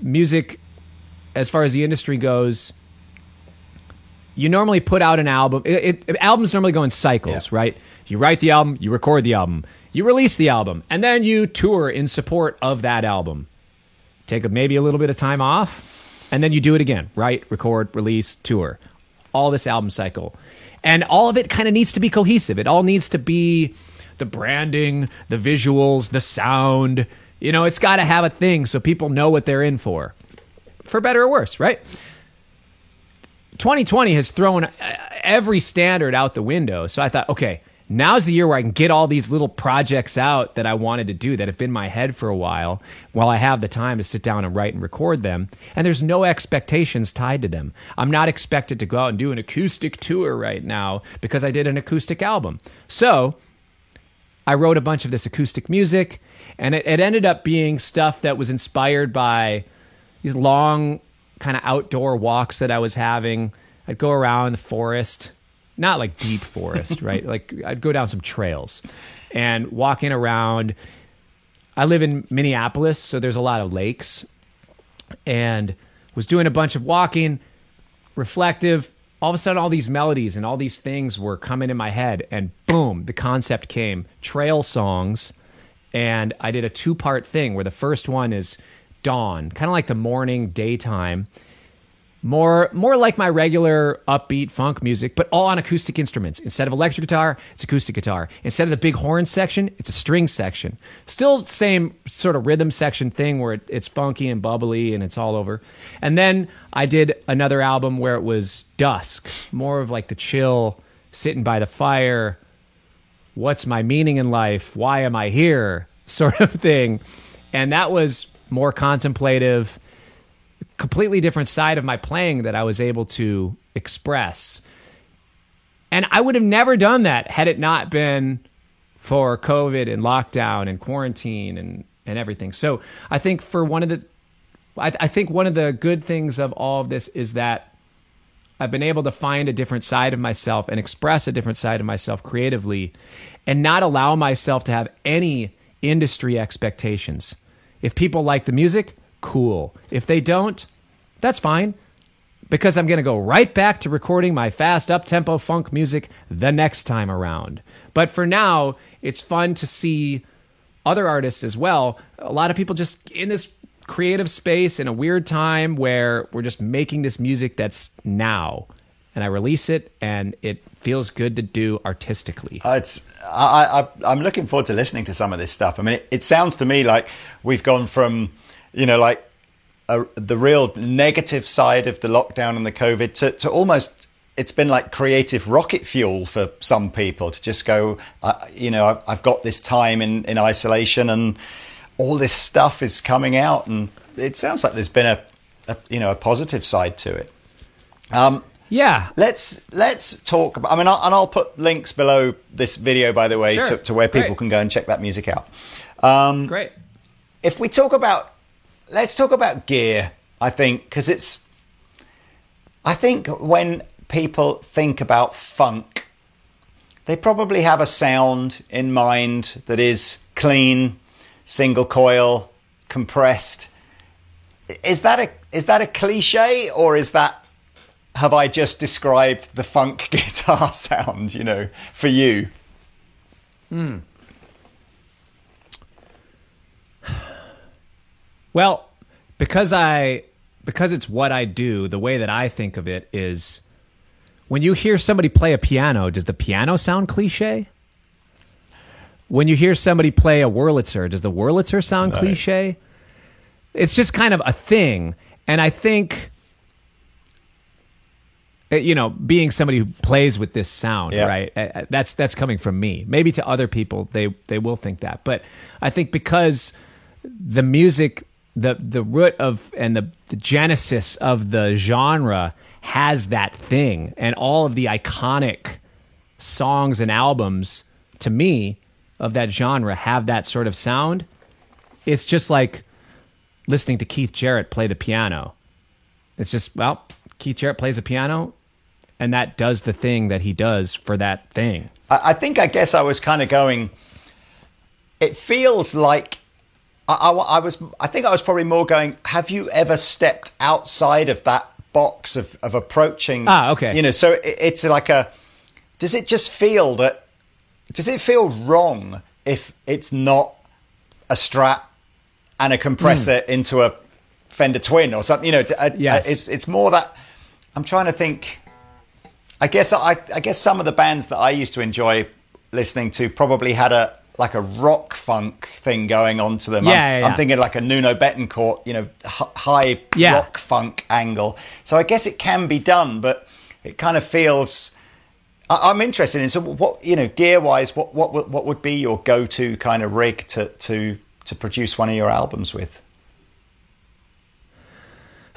music, as far as the industry goes, you normally put out an album. It, it, albums normally go in cycles, Yeah. right? You write the album, you record the album, you release the album, and then you tour in support of that album. Take maybe a little bit of time off, and then you do it again. Write, record, release, tour. All this album cycle, and all of it kind of needs to be cohesive. It all needs to be the branding, the visuals, the sound. You know, it's got to have a thing so people know what they're in for, for better or worse, right? 2020 has thrown uh, every standard out the window. So I thought, okay, now's the year where I can get all these little projects out that I wanted to do that have been in my head for a while while I have the time to sit down and write and record them. And there's no expectations tied to them. I'm not expected to go out and do an acoustic tour right now because I did an acoustic album. So I wrote a bunch of this acoustic music, and it, it ended up being stuff that was inspired by these long kind of outdoor walks that I was having. I'd go around the forest, not like deep forest, [laughs] right? Like I'd go down some trails and walking around. I live in Minneapolis, so there's a lot of lakes, and was doing a bunch of walking, reflective. All of a sudden, all these melodies and all these things were coming in my head, and boom, the concept came trail songs. And I did a two part thing where the first one is dawn, kind of like the morning, daytime. More more like my regular upbeat funk music, but all on acoustic instruments. Instead of electric guitar, it's acoustic guitar. Instead of the big horn section, it's a string section. Still same sort of rhythm section thing where it, it's funky and bubbly and it's all over. And then I did another album where it was dusk, more of like the chill, sitting by the fire. What's my meaning in life? Why am I here? [laughs] Sort of thing. And that was more contemplative completely different side of my playing that I was able to express. And I would have never done that had it not been for COVID and lockdown and quarantine and, and everything. So I think for one of the, I, I think one of the good things of all of this is that I've been able to find a different side of myself and express a different side of myself creatively and not allow myself to have any industry expectations. If people like the music, cool. If they don't, that's fine because I'm going to go right back to recording my fast up tempo funk music the next time around. But for now, it's fun to see other artists as well. A lot of people just in this creative space in a weird time where we're just making this music that's now. And I release it, and it feels good to do artistically. Uh, it's I, I I'm looking forward to listening to some of this stuff. I mean, it, it sounds to me like we've gone from you know like a, the real negative side of the lockdown and the COVID to, to almost it's been like creative rocket fuel for some people to just go, uh, you know, I've got this time in, in isolation and all this stuff is coming out, and it sounds like there's been a, a you know a positive side to it. Um, yeah, let's let's talk. About, I mean, I'll, and I'll put links below this video, by the way, sure. to, to, where people Great. can go and check that music out. Um, Great. If we talk about let's talk about gear. I think because it's. I think when people think about funk, they probably have a sound in mind that is clean, single coil, compressed. Is that a is that a cliche or is that have I just described the funk [laughs] guitar sound? You know, for you. Hmm. Well, because I because it's what I do, the way that I think of it is when you hear somebody play a piano, does the piano sound cliche? When you hear somebody play a Wurlitzer, does the Wurlitzer sound Right. cliche? It's just kind of a thing. And I think uh, you know, being somebody who plays with this sound, right? uh, uh, That's that's coming from me. Maybe to other people, they they will think that, but I think because the music, the the root of and the, the genesis of the genre has that thing, and all of the iconic songs and albums to me of that genre have that sort of sound. It's just like listening to Keith Jarrett play the piano. It's just well, Keith Jarrett plays a piano, and that does the thing that he does for that thing. I, I think I guess I was kind of going. It feels like I, I, I was. I think I was probably more going. Have you ever stepped outside of that box of, of approaching? Ah, okay. You know, so it, it's like a. Does it just feel that? Does it feel wrong if it's not a Strat and a compressor hmm. into a Fender Twin or something? You know, a- uh, uh, Yes. it's it's more that. I'm trying to think. I guess I, I guess some of the bands that I used to enjoy listening to probably had a like a rock funk thing going on to them. Yeah, I'm, yeah, I'm yeah. thinking like a Nuno Bettencourt, you know, h- high rock funk angle. So I guess it can be done, but it kind of feels. I, I'm interested in so what you know gear wise. What what would- what would be your go to kind of rig to to to produce one of your albums with?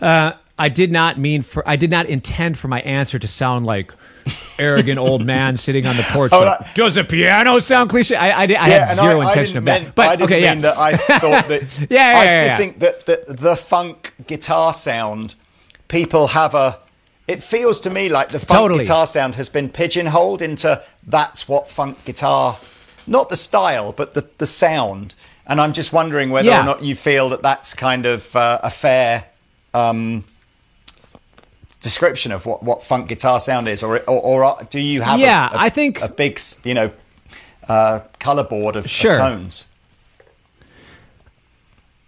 Uh, I did not mean for I did not intend for my answer to sound like arrogant old man sitting on the [laughs] porch. Like, Does a piano sound cliche? I, I, I had zero intention of that. mean- but I didn't okay, mean yeah. that I [laughs] thought that. Yeah, yeah, I yeah, just yeah. think that the, the funk guitar sound, people have a. It feels to me like the funk Totally. guitar sound has been pigeonholed into that's what funk guitar, not the style, but the the sound. And I'm just wondering whether Yeah. or not you feel that that's kind of uh, a fair. Um, description of what, what funk guitar sound is or or, or do you have Yeah, a, I think- a big you know uh, color board of, of tones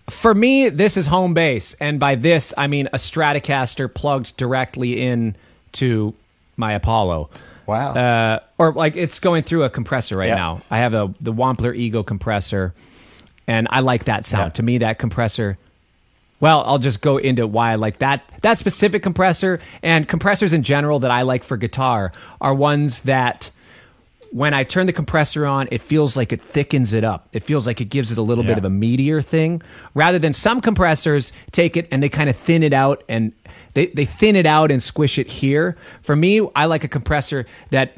for me, this is home base, and by this I mean a Stratocaster plugged directly in to my Apollo. Wow. Uh, or like it's going through a compressor right Yeah. now. I have a the Wampler Ego compressor, and I like that sound. Yeah. To me, that compressor. Well, I'll just go into why I like that that specific compressor and compressors in general that I like for guitar are ones that when I turn the compressor on, it feels like it thickens it up. It feels like it gives it a little bit of a meatier thing, rather than some compressors take it and they kind of thin it out and they, they thin it out and squish it here. For me, I like a compressor that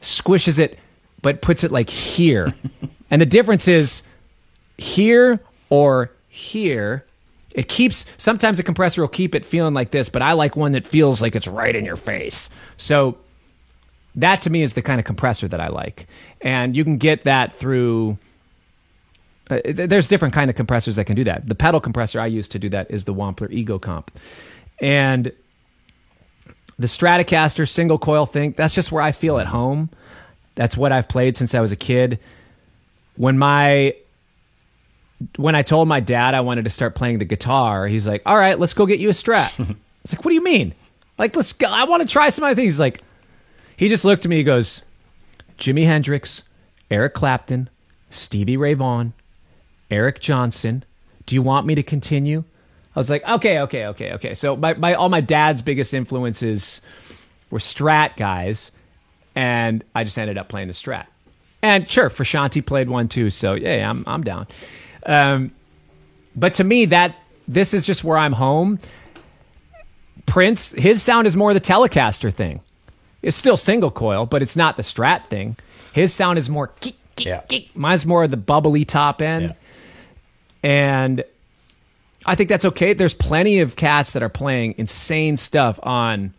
squishes it but puts it like here. [laughs] and the difference is here or here. It keeps sometimes a compressor will keep it feeling like this, but I like one that feels like it's right in your face. So that to me is the kind of compressor that I like, and you can get that through. Uh, there's different kind of compressors that can do that. The pedal compressor I use to do that is the Wampler Ego Comp, and the Stratocaster single coil thing. That's just where I feel at home. That's what I've played since I was a kid. When my when I told my dad I wanted to start playing the guitar, he's like, "All right, let's go get you a Strat." [laughs] it's like, "What do you mean?" Like, let's go. I want to try some other things. He's like, he just looked at me. He goes, Jimi Hendrix, Eric Clapton, Stevie Ray Vaughan, Eric Johnson. Do you want me to continue? I was like, okay, okay, okay, okay. So my, my all my dad's biggest influences were Strat guys, and I just ended up playing the Strat. And sure, Frusciante played one too. So yeah, I'm I'm down. Um, but to me, that this is just where I'm home. Prince, his sound is more the Telecaster thing. It's still single coil, but it's not the Strat thing. His sound is more geek, geek, Yeah. geek. Mine's more of the bubbly top end. Yeah. And I think that's okay. There's plenty of cats that are playing insane stuff on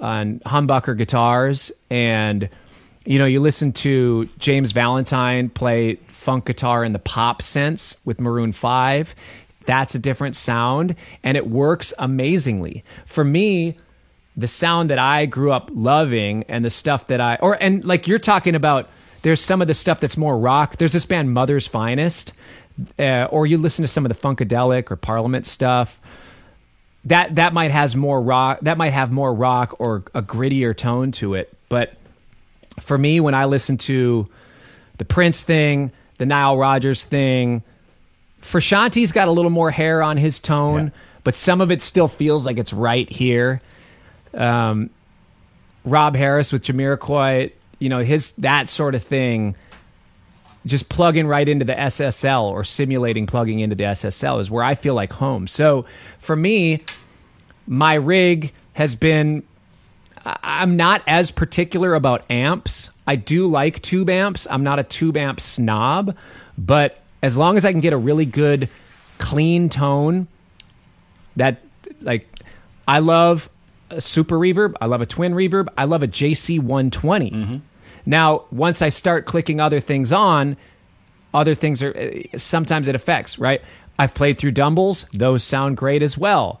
on humbucker guitars and you know, you listen to James Valentine play funk guitar in the pop sense with Maroon 5. That's a different sound and it works amazingly. For me, the sound that I grew up loving and the stuff that I or and like you're talking about there's some of the stuff that's more rock. There's this band Mother's Finest uh, or you listen to some of the Funkadelic or Parliament stuff that that might has more rock that might have more rock or a grittier tone to it but for me when i listen to the prince thing the nile rodgers thing Frusciante's got a little more hair on his tone Yeah. but some of it still feels like it's right here um, rob harris with jamiroquai you know his that sort of thing just plugging right into the SSL or simulating plugging into the SSL is where I feel like home. So for me, my rig has been. I'm not as particular about amps. I do like tube amps. I'm not a tube amp snob, but as long as I can get a really good, clean tone, that like I love a super reverb. I love a twin reverb. I love a JC 120. Mm-hmm. Now, once I start clicking other things on, other things are sometimes it affects, right? I've played through Dumbles, those sound great as well.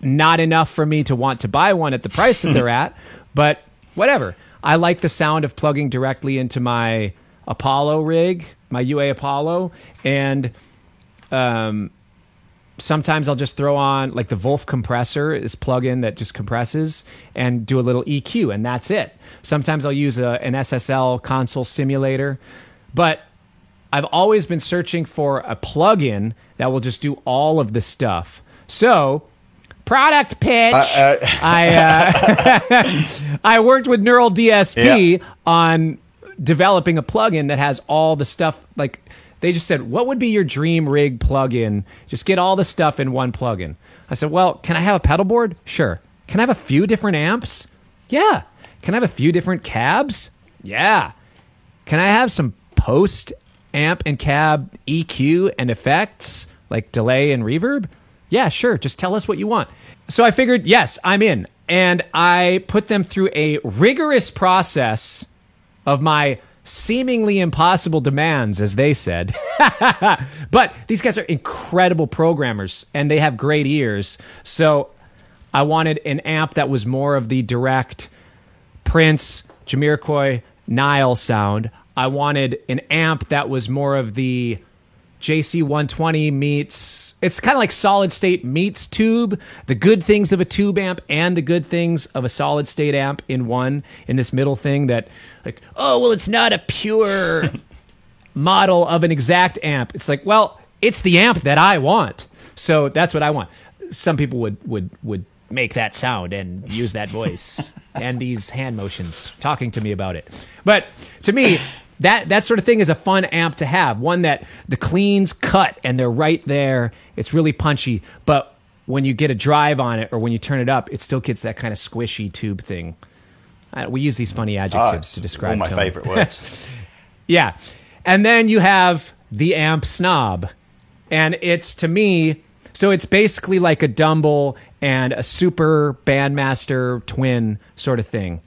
Not enough for me to want to buy one at the price that they're [laughs] at, but whatever. I like the sound of plugging directly into my Apollo rig, my UA Apollo, and um, sometimes I'll just throw on like the Wolf compressor is plug-in that just compresses and do a little EQ and that's it. Sometimes I'll use a, an SSL console simulator, but I've always been searching for a plug-in that will just do all of the stuff. So, product pitch. uh, [laughs] I uh, [laughs] I worked with Neural DSP Yeah. on developing a plugin that has all the stuff like they just said what would be your dream rig plugin? Just get all the stuff in one plugin. I said well can i have a pedal board? Sure. Can i have a few different amps? Yeah. Can i have a few different cabs? Yeah. Can i have some post amp and cab eq and effects like delay and reverb yeah sure just tell us what you want so i figured yes i'm in and i put them through a rigorous process of my seemingly impossible demands, as they said. [laughs] but these guys are incredible programmers and they have great ears. So I wanted an amp that was more of the direct Prince, Jamiroquai, Nile sound. I wanted an amp that was more of the JC120 meets it's kind of like solid state meets tube, the good things of a tube amp and the good things of a solid state amp in one in this middle thing that like oh well it's not a pure [laughs] model of an exact amp. It's like, well, it's the amp that I want. So that's what I want. Some people would would would make that sound and use that voice [laughs] and these hand motions talking to me about it. But to me, that that sort of thing is a fun amp to have. One that the cleans cut and they're right there. It's really punchy, but when you get a drive on it or when you turn it up, it still gets that kind of squishy tube thing. Uh, we use these funny adjectives to describe all my tone. favorite words. [laughs] Yeah. And then you have the amp snob. And it's to me, so it's basically like a Dumble and a super bandmaster twin sort of thing.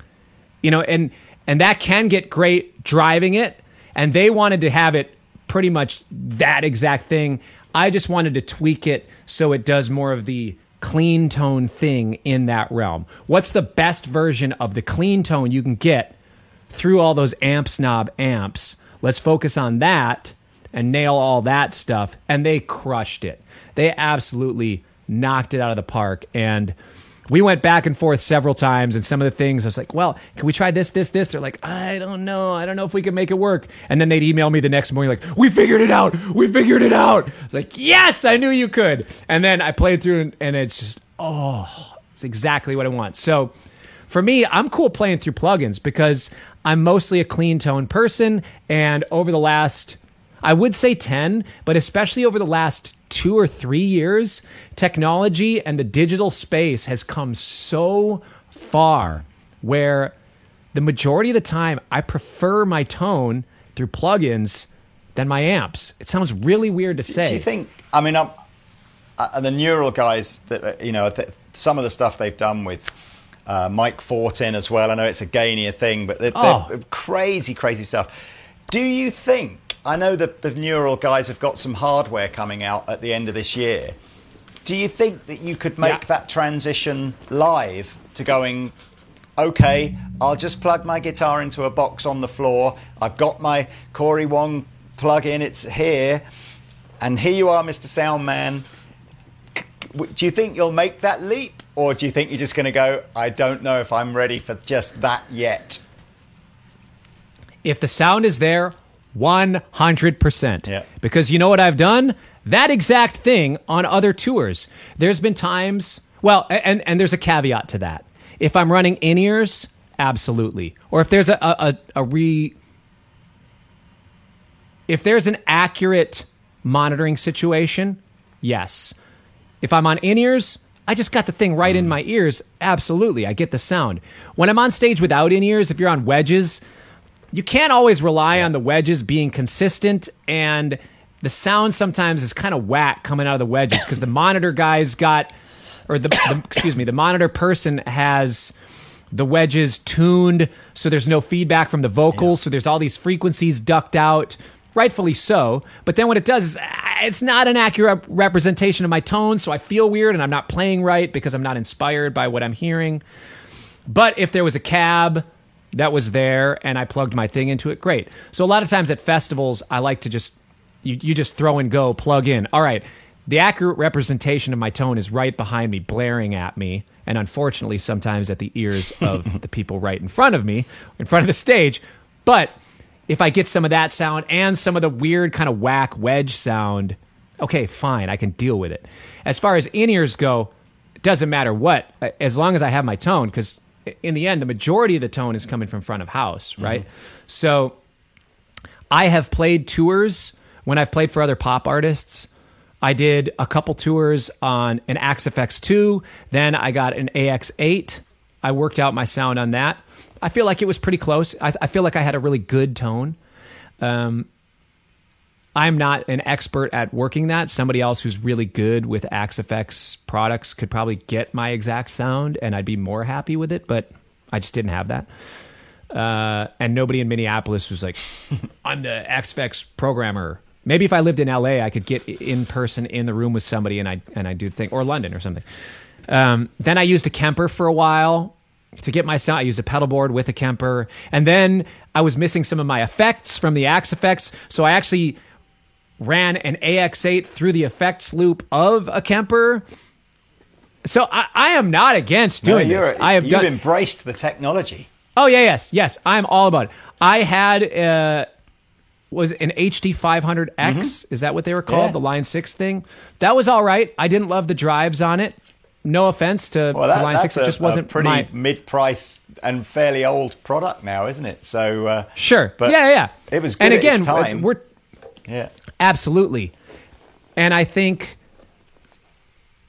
You know, and and that can get great driving it. And they wanted to have it pretty much that exact thing. I just wanted to tweak it so it does more of the clean tone thing in that realm. What's the best version of the clean tone you can get through all those amp snob amps. Let's focus on that and nail all that stuff. And they crushed it. They absolutely knocked it out of the park. And we went back and forth several times. And some of the things I was like, well, can we try this, this, this? They're like, I don't know. I don't know if we can make it work. And then they'd email me the next morning, like, we figured it out. We figured it out. It's like, yes, I knew you could. And then I played through and, and it's just, oh, it's exactly what I want. So, for me, I'm cool playing through plugins because I'm mostly a clean tone person. And over the last, I would say 10, but especially over the last two or three years, technology and the digital space has come so far where the majority of the time I prefer my tone through plugins than my amps. It sounds really weird to say. Do you think? I mean, I'm, uh, the neural guys that uh, you know, th- some of the stuff they've done with uh, Mike Fortin as well. I know it's a gainier thing, but they're, Oh. they're crazy, crazy stuff. Do you think? I know that the neural guys have got some hardware coming out at the end of this year. Do you think that you could make Yeah. that transition live to going? Okay, I'll just plug my guitar into a box on the floor. I've got my Cory Wong plug in. It's here, and here you are, Mr. Soundman. Do you think you'll make that leap or do you think you're just going to go i don't know if i'm ready for just that yet if the sound is there 100% Yeah. because you know what i've done? That exact thing on other tours. There's been times well and and there's a caveat to that. If i'm running in-ears absolutely. Or if there's a a, a, a re if there's an accurate monitoring situation yes. If I'm on in ears, I just got the thing right in mm. my ears. Absolutely, I get the sound. When I'm on stage without in ears, if you're on wedges, you can't always rely on the wedges being consistent and the sound sometimes is kind of whack coming out of the wedges because the [coughs] monitor guy's got or the, the excuse me the monitor person has the wedges tuned so there's no feedback from the vocals so there's all these frequencies ducked out rightfully so. But then what it does is it's not an accurate representation of my tone so i feel weird and i'm not playing right because i'm not inspired by what i'm hearing. But if there was a cab that was there and I plugged my thing into it, great. So a lot of times at festivals, I like to just you, you just throw and go, plug in. All right, the accurate representation of my tone is right behind me, blaring at me, and unfortunately, sometimes at the ears [laughs] of the people right in front of me, in front of the stage. But if I get some of that sound and some of the weird kind of whack wedge sound, okay, fine, I can deal with it. As far as in ears go, it doesn't matter what, as long as I have my tone, because in the end, the majority of the tone is coming from front of house, right? So I have played tours when I've played for other pop artists. I did a couple tours on an Axe FX2, then I got an AX8. I worked out my sound on that. I feel like it was pretty close. I, I feel like I had a really good tone. Um, I'm not an expert at working that. Somebody else who's really good with Axe-Fx products could probably get my exact sound and I'd be more happy with it, but I just didn't have that. Uh, and nobody in Minneapolis was like, [laughs] I'm the Axe-Fx programmer. Maybe if I lived in LA, I could get in person in the room with somebody and I and I do the thing, or London or something. Um, then I used a Kemper for a while to get my sound. I used a pedal board with a Kemper, and then I was missing some of my effects from the Axe-Fx, so I actually ran an AX8 through the effects loop of a Kemper. So I, I am not against doing you're, this. I have you've done. embraced the technology. Oh yeah, yes, yes. I'm all about it. I had uh was an HD 500X. Is that what they were called? Mm-hmm. Yeah. The Line Six thing. That was all right. I didn't love the drives on it. No offense to, Well, to Line Six. a, It just wasn't a pretty my. mid-price and fairly old product now, isn't it? So uh, Sure. but yeah, yeah. It was good And again, we're yeah. Absolutely. And I think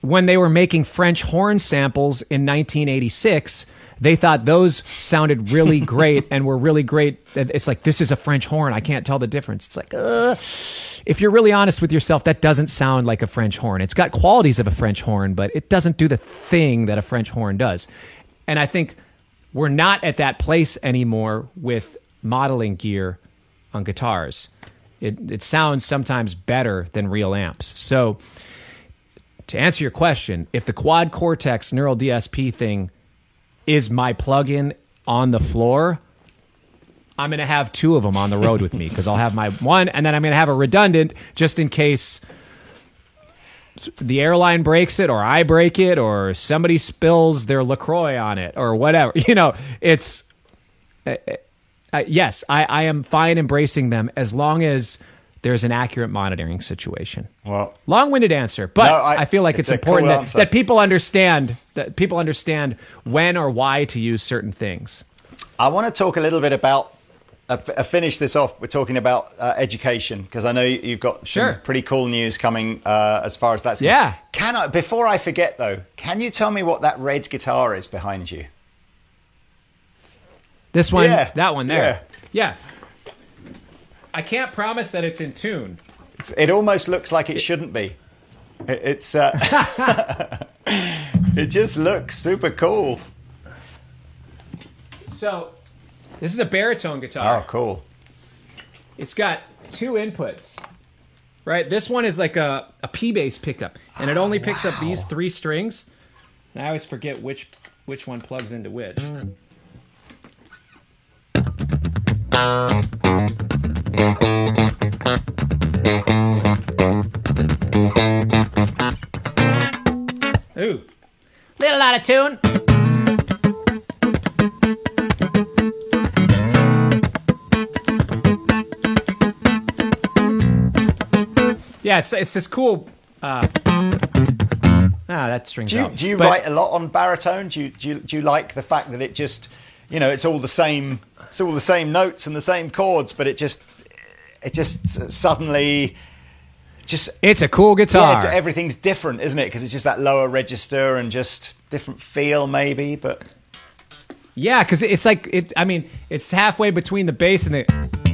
when they were making French horn samples in 1986, they thought those sounded really [laughs] great and were really great. It's like, this is a French horn. I can't tell the difference. It's like, uh, if you're really honest with yourself, that doesn't sound like a French horn. It's got qualities of a French horn, but it doesn't do the thing that a French horn does. And I think we're not at that place anymore with modeling gear on guitars. It, it sounds sometimes better than real amps. So, to answer your question, if the Quad Cortex Neural DSP thing is my plug-in on the floor, I'm going to have two of them on the road with me because I'll have my one, and then I'm going to have a redundant just in case the airline breaks it, or I break it, or somebody spills their Lacroix on it, or whatever. [laughs] You know, it's uh, uh, yes, I, I am fine embracing them as long as there's an accurate monitoring situation. Well, Long-winded answer, but No, I, I- feel like it's it's, a cool important that, that people understand that people understand when or why to use certain things. I want to talk a little bit about. Uh, uh, finish this off. We're talking about uh, education because I know you- you've got some Sure. pretty cool news coming uh, as far as that's. Yeah. Can I? Before I forget though, can you tell me what that red guitar is behind you? This one, Yeah, that one there, yeah. I can't promise that it's in tune. It's, it almost looks like it shouldn't be. It, it's. Uh, [laughs] it just looks super cool. So, this is a baritone guitar. Oh, cool. It's got two inputs. Right? This one is like a, a P bass pickup, and it only picks up these three strings. And I always forget which which one plugs into which. Ooh. Little out of tune. Yeah, it's it's this cool. Uh, ah, that strings Do you, out. do you But- write a lot on baritone? Do you, do you do you like the fact that it just, you know, it's all the same, it's all the same notes and the same chords, but it just, it just suddenly, just It's a cool yeah, guitar. it's, everything's different, isn't it? Because it's just that lower register and just different feel, maybe. But Yeah, because it's like it. I mean, it's halfway between the bass and the.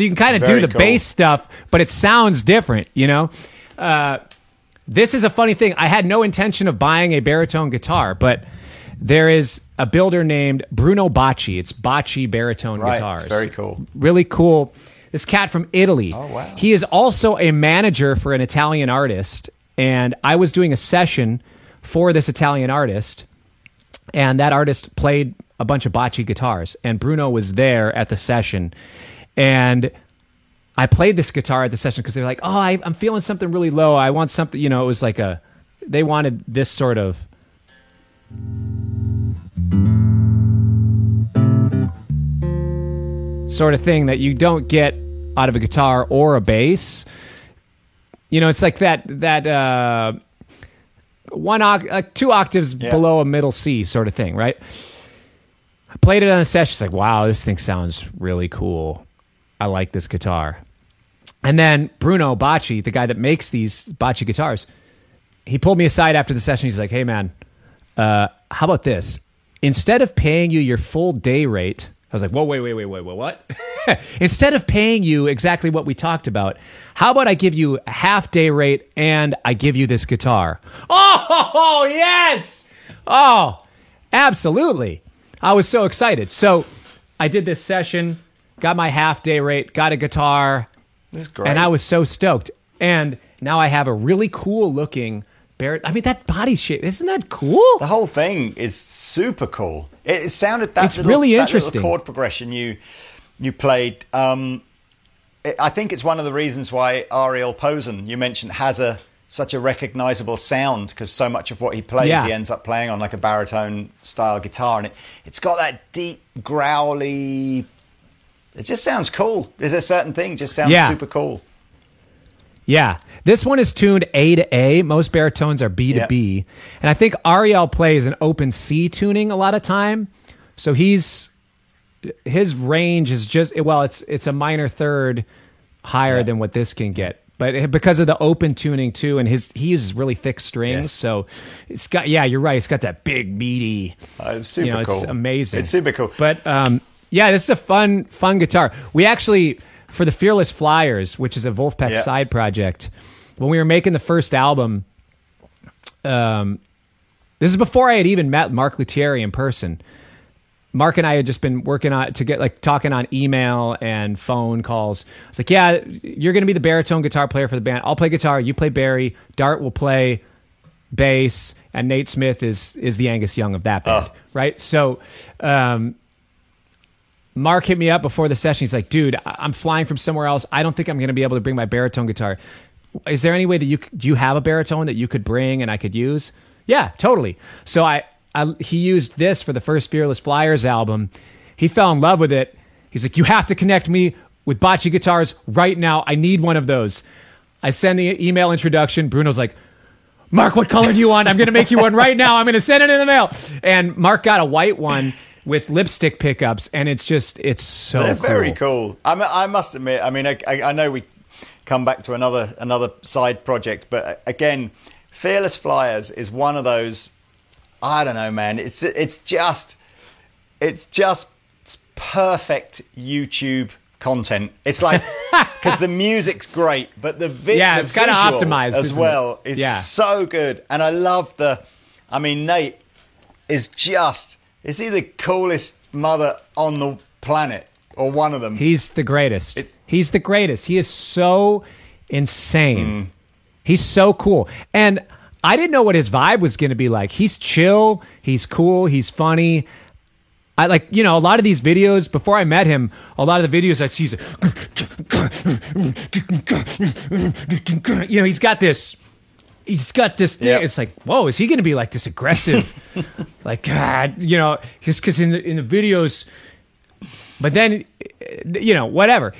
So you can kind of do the cool. bass stuff, but it sounds different, you know. Uh, this is a funny thing. I had no intention of buying a baritone guitar, but there is a builder named Bruno Bacci. It's Bacci baritone right, guitars it's very cool. really cool. This cat from Italy. Oh, wow. He is also a manager for an Italian artist, and I was doing a session for this Italian artist, and that artist played a bunch of Bacci guitars, and Bruno was there at the session, and I played this guitar at the session because they were like, "Oh, I, I'm feeling something really low. I want something." You know, it was like a. They wanted this sort of. Sort of thing that you don't get out of a guitar or a bass. You know, it's like that that uh, one oct- uh, two octaves Yeah. below a middle C sort of thing, right? I played it on a session. It's like, wow, this thing sounds really cool. I like this guitar. And then Bruno Bacci, the guy that makes these Bacci guitars, he pulled me aside after the session. He's like, hey, man, uh, how about this? Instead of paying you your full day rate, I was like, whoa, wait, wait, wait, wait, wait, what? [laughs] Instead of paying you exactly what we talked about, how about I give you a half day rate and I give you this guitar? [laughs] Oh, yes! Oh, absolutely. I was so excited. So I did this session, got my half day rate, got a guitar, This is great. and I was so stoked. And now I have a really cool looking Barrett. I mean, that body shape isn't that cool? The whole thing is super cool. It, it sounded that It's little, really interesting. chord progression you you played. Um, it, I think it's one of the reasons why Ariel Posen you mentioned has a such a recognizable sound because so much of what he plays Yeah. he ends up playing on like a baritone style guitar and it it's got that deep growly. It just sounds cool. There's a certain thing just sounds Yeah. super cool. Yeah. This one is tuned A to A. Most baritones are B to Yeah. B. And I think Ariel plays an open C tuning a lot of time. So he's his range is just well, it's it's a minor third higher Yeah. than what this can get. But because of the open tuning too, and his he uses really thick strings, Yes. so it's got yeah, you're right. It's got that big meaty. Uh, it's super you know, cool. it's amazing. It's super cool. But um, yeah, this is a fun, fun guitar. We actually, for the Fearless Flyers, which is a Vulfpeck Yeah. side project, when we were making the first album, um, this is before I had even met Mark Lettieri in person. Mark and I had just been working on to get like talking on email and phone calls. It's like, yeah, you're going to be the baritone guitar player for the band. I'll play guitar, you play Barry. Dart will play bass, and Nate Smith is is the Angus Young of that band, Oh. right? So, um, Mark hit me up before the session. He's like, "Dude, I'm flying from somewhere else. I don't think I'm going to be able to bring my baritone guitar. Is there any way that you do you have a baritone that you could bring and I could use?" Yeah, totally. So I, I he used this for the first Fearless Flyers album. He fell in love with it. He's like, "You have to connect me with Bacci guitars right now. I need one of those." I send the email introduction. Bruno's like, Mark, what color do you want? I'm going to make you one right now. I'm going to send it in the mail. And Mark got a white one with lipstick pickups, and it's just, it's so They're cool. very cool. I, mean, I must admit. I mean, I, I, I know we come back to another another side project, but uh, again, Fearless Flyers is one of those. I don't know, man. It's it's just it's just perfect YouTube content. It's like [laughs] because the music's great, but the vi- Yeah, the it's kinda optimized, as well. is Yeah. so good, and I love the. I mean, Nate is just is he the coolest mother on the planet or one of them? He's the greatest. It's- He's the greatest. He is so insane. Mm. He's so cool. And I didn't know what his vibe was going to be like. He's chill. He's cool. He's funny. I like, you know, a lot of these videos, before I met him, a lot of the videos I see, [laughs] you know, he's got this, he's got this thing. Yep. It's like, whoa, is he going to be like this aggressive? [laughs] like, God, you know, just because in the, in the videos, but then, you know, whatever.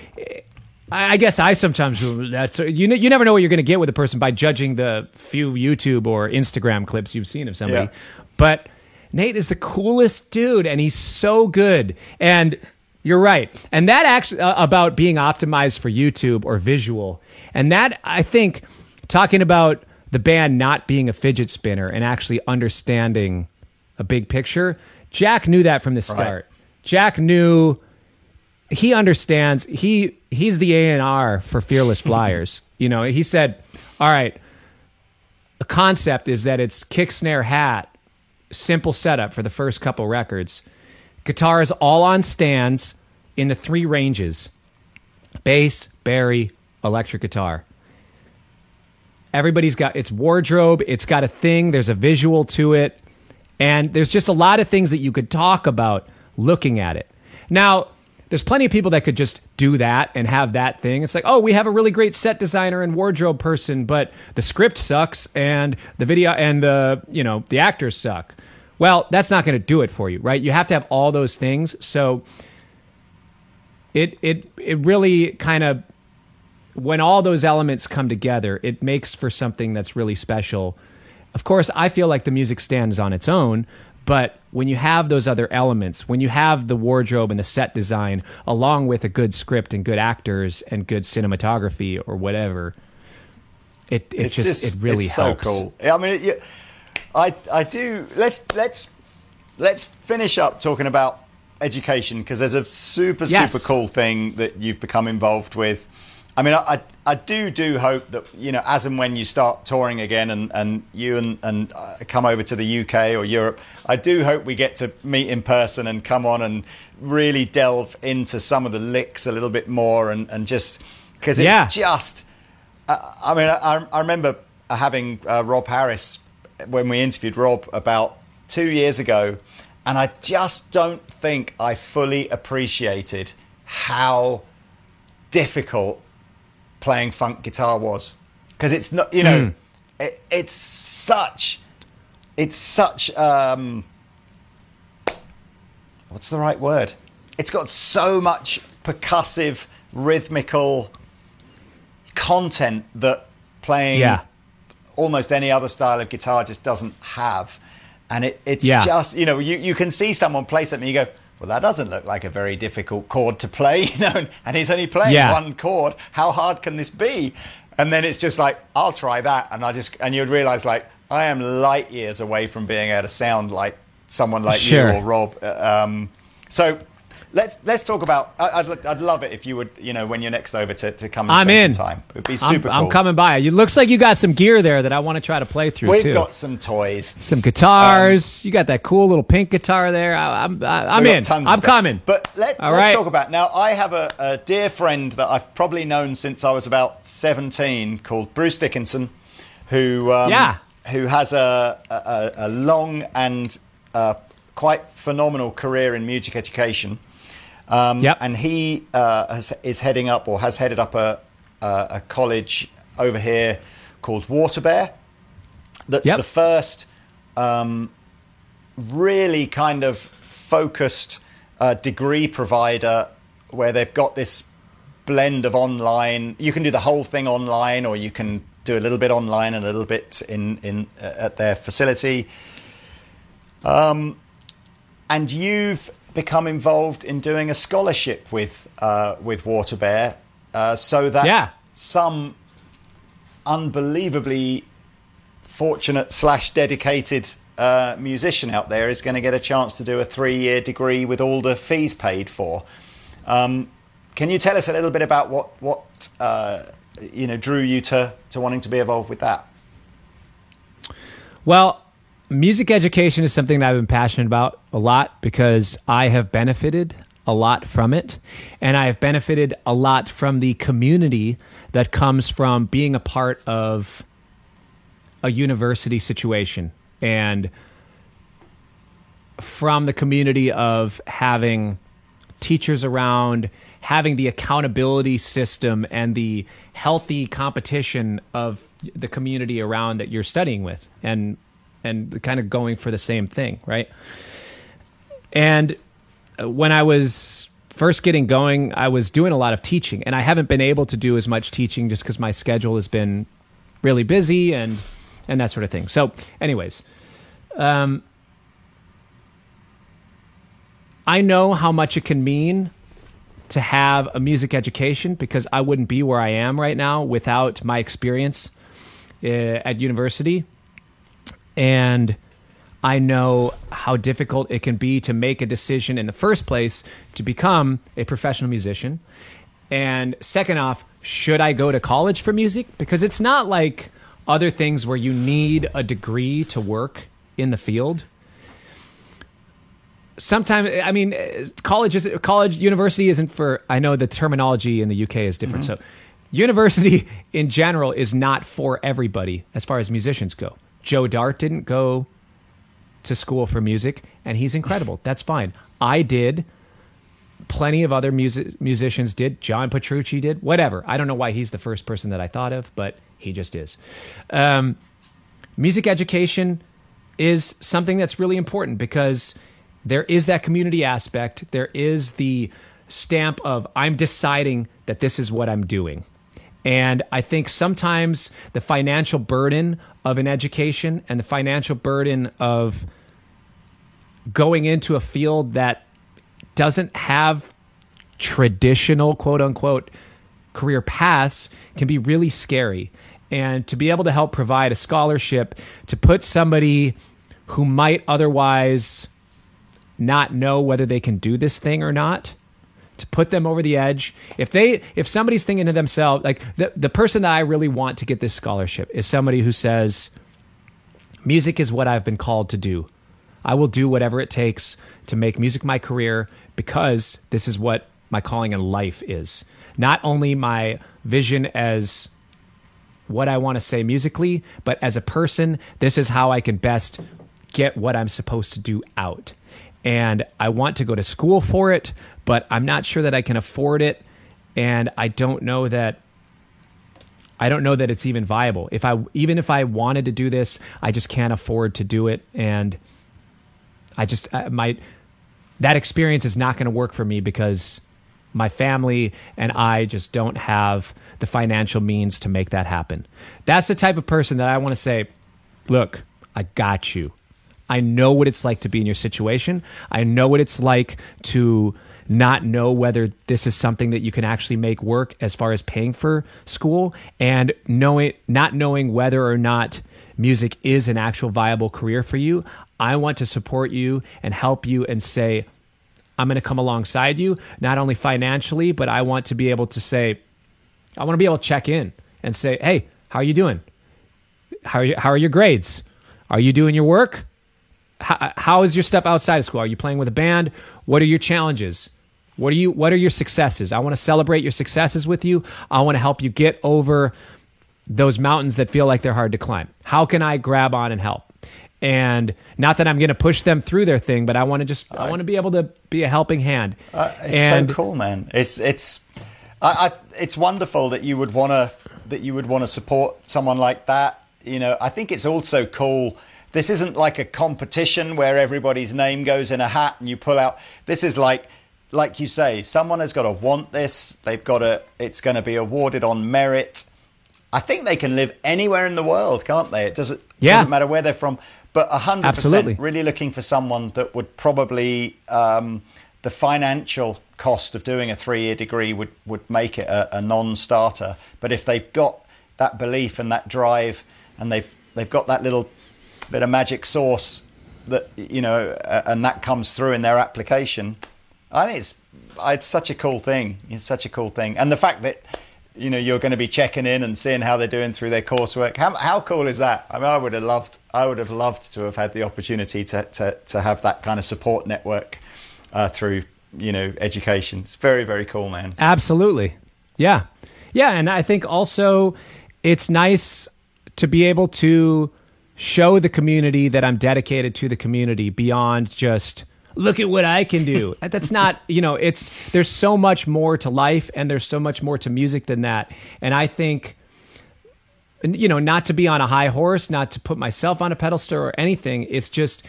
I I guess I sometimes that's you. ne- You never know what you're going to get with a person by judging the few YouTube or Instagram clips you've seen of somebody. Yeah. But Nate is the coolest dude, and he's so good. And you're right. And that actually uh, about being optimized for YouTube or visual. And that I think talking about the band not being a fidget spinner and actually understanding a big picture. Jack knew that from the start. Jack knew he understands he he's the A&R for Fearless Flyers. [laughs] you know, he said, "All right, the concept is that it's kick snare hat, simple setup for the first couple records. Guitars all on stands in the three ranges. Bass, Barry, electric guitar. Everybody's got its wardrobe, it's got a thing, there's a visual to it, and there's just a lot of things that you could talk about looking at it. Now, there's plenty of people that could just do that and have that thing. It's like, oh, we have a really great set designer and wardrobe person, but the script sucks and the video and the, you know, the actors suck. Well, that's not going to do it for you, right? You have to have all those things. So it it it really kind of when all those elements come together, it makes for something that's really special. Of course, I feel like the music stands on its own, but when you have those other elements, when you have the wardrobe and the set design, along with a good script and good actors and good cinematography or whatever, it it it's just, just it really it's helps. so cool. I mean, it, you- I I do. Let's let's let's finish up talking about education because there's a super Yes. super cool thing that you've become involved with. I mean, I, I do do hope that you know as and when you start touring again and and you and and uh, come over to the UK or Europe, I do hope we get to meet in person and come on and really delve into some of the licks a little bit more and and just because it's Yeah. just. I I mean, I, I remember having uh, Rob Harris when we interviewed Rob about two years ago, and I just don't think I fully appreciated how difficult playing funk guitar was because it's not you know Mm. it, it's such it's such um what's the right word it's got so much percussive rhythmical content that playing Yeah. almost any other style of guitar just doesn't have and it, it's Yeah. just you know you, you can see someone play something you go well that doesn't look like a very difficult chord to play [laughs] you know and he's only playing Yeah. one chord how hard can this be and then it's just like i'll try that and i just and you'd realize like i am light years away from being able to sound like someone like Sure. you or rob Uh, um, so let's let's talk about I- I'd, I'd love it if you would you know when you're next over to, to come and I'm spend in. some time it would be I'm, super I'm coming by. It looks like you got some gear there that I want to try to play through we've too. got some toys some guitars. you got that cool little pink guitar there. I, I'm I, I'm in. I'm coming. But let, let's right. talk about now. I have a, a dear friend that I've probably known since I was about seventeen, called Bruce Dickinson, who um, Yeah. who has a a, a long and uh, quite phenomenal career in music education. Um, Yep. And he uh, has, is heading up or has headed up a, a, a college over here called Waterbear. That's Yep. the first um, really kind of focused uh, degree provider where they've got this blend of online. You can do the whole thing online, or you can do a little bit online and a little bit in in uh, at their facility. Um, and you've become involved in doing a scholarship with uh, with Waterbear, uh, so that Yeah. some unbelievably fortunate slash dedicated uh, musician out there is going to get a chance to do a three year degree with all the fees paid for. Um, can you tell us a little bit about what what uh, you know drew you to to wanting to be involved with that? Well, music education is something that I've been passionate about a lot because I have benefited a lot from it. And I have benefited a lot from the community that comes from being a part of a university situation and from the community of having teachers around, having the accountability system and the healthy competition of the community around that you're studying with and and kind of going for the same thing, right? And uh, when I was first getting going, I was doing a lot of teaching, and I haven't been able to do as much teaching just because my schedule has been really busy and and that sort of thing. So, anyways, um, I know how much it can mean to have a music education because I wouldn't be where I am right now without my experience uh, at university. And I know how difficult it can be to make a decision in the first place to become a professional musician. And second off, should I go to college for music? Because it's not like other things where you need a degree to work in the field sometimes i mean college is college university isn't for i know the terminology in the uk is different mm-hmm. so university in general is not for everybody as far as musicians go joe dart didn't go to school for music and he's incredible. [sighs] That's fine. I did. Plenty of other music, musicians did. John petrucci did. Whatever. I don't know why he's the first person that i thought of but he just is. Um, music education is something that's really important because there is that community aspect. There is the stamp of I'm deciding that this is what I'm doing. And I think sometimes the financial burden of an education and the financial burden of going into a field that doesn't have traditional quote unquote career paths can be really scary. And to be able to help provide a scholarship to put somebody who might otherwise not know whether they can do this thing or not to put them over the edge. If they if somebody's thinking to themselves like the, the person that i really want to get this scholarship is somebody who says music is what i've been called to do. I will do whatever it takes to make music my career because this is what my calling in life is. Not only my vision as what I want to say musically, but as a person, this is how I can best get what I'm supposed to do out. And I want to go to school for it, but I'm not sure that I can afford it. And I don't know that I don't know that it's even viable. If I even if I wanted to do this, I just can't afford to do it, and I just uh, I might that experience is not going to work for me because my family and I just don't have the financial means to make that happen. That's the type of person that I want to say, look, I got you. I know what it's like to be in your situation. I know what it's like to not know whether this is something that you can actually make work as far as paying for school and knowing not knowing whether or not music is an actual viable career for you. I want to support you and help you and say I'm going to come alongside you not only financially but I want to be able to say I want to be able to check in and say, "Hey, how are you doing? How are you, how are your grades? Are you doing your work? How, how is your step outside of school? Are you playing with a band? What are your challenges? What are you what are your successes? I want to celebrate your successes with you. I want to help you get over those mountains that feel like they're hard to climb. How can I grab on and help? And not that I'm going to push them through their thing, but I want to just I, I want to be able to be a helping hand. Uh, it's and, so cool, man. It's it's I, I, it's wonderful that you would want to that you would want to support someone like that. You know, I think it's also cool. This isn't like a competition where everybody's name goes in a hat and you pull out. This is like like you say, someone has got to want this. They've got to. It's going to be awarded on merit. I think they can live anywhere in the world, can't they? It doesn't. Yeah. Doesn't matter where they're from. But hundred percent, really looking for someone that would probably um, the financial cost of doing a three-year degree would would make it a, a non-starter. But if they've got that belief and that drive, and they've they've got that little bit of magic sauce that you know, and that comes through in their application, I think it's it's such a cool thing. It's such a cool thing, and the fact that you know you're going to be checking in and seeing how they're doing through their coursework. How how cool is that? I mean, I would have loved I would have loved to have had the opportunity to to to have that kind of support network uh, through you know education. It's very very cool, man. Absolutely, yeah, yeah, and I think also it's nice to be able to show the community that I'm dedicated to the community beyond just look at what I can do. [laughs] That's not, you know, it's there's so much more to life and there's so much more to music than that. And I think you know, not to be on a high horse, not to put myself on a pedestal or anything. It's just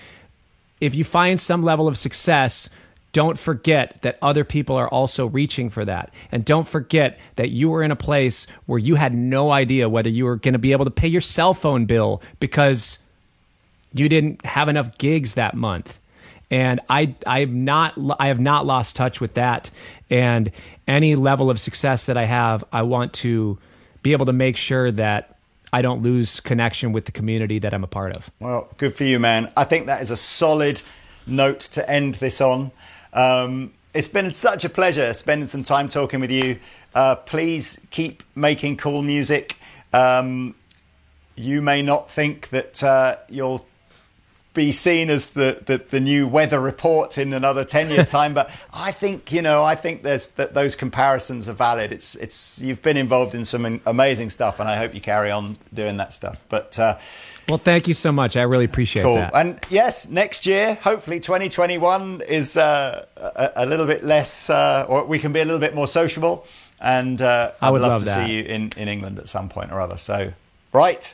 if you find some level of success, don't forget that other people are also reaching for that. And don't forget that you were in a place where you had no idea whether you were going to be able to pay your cell phone bill because you didn't have enough gigs that month and I I have not I have not lost touch with that. And any level of success that I have, I want to be able to make sure that I don't lose connection with the community that I'm a part of. Well, good for you, man. I think that is a solid note to end this on. Um, it's been such a pleasure spending some time talking with you. Uh, please keep making cool music. Um, you may not think that uh, you'll be seen as the, the, the, new weather report in another 10 years [laughs] time but i think you know i think there's that those comparisons are valid it's it's you've been involved in some amazing stuff and i hope you carry on doing that stuff but uh, well thank you so much i really appreciate cool. that and yes next year hopefully 2021 is uh, a, a, little bit less uh, or we can be a little bit more sociable and uh, i would love, love to that. see you in, in england at some point or other so right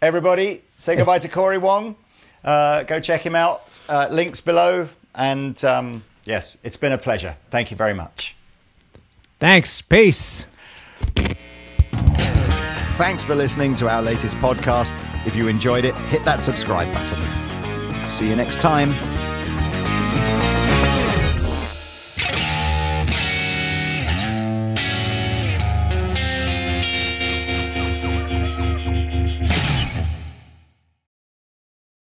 everybody say goodbye it's- to cory wong uh, go check him out. Uh, links below. And um, yes, it's been a pleasure. Thank you very much. Thanks. Peace. Thanks for listening to our latest podcast. If you enjoyed it, hit that subscribe button. See you next time.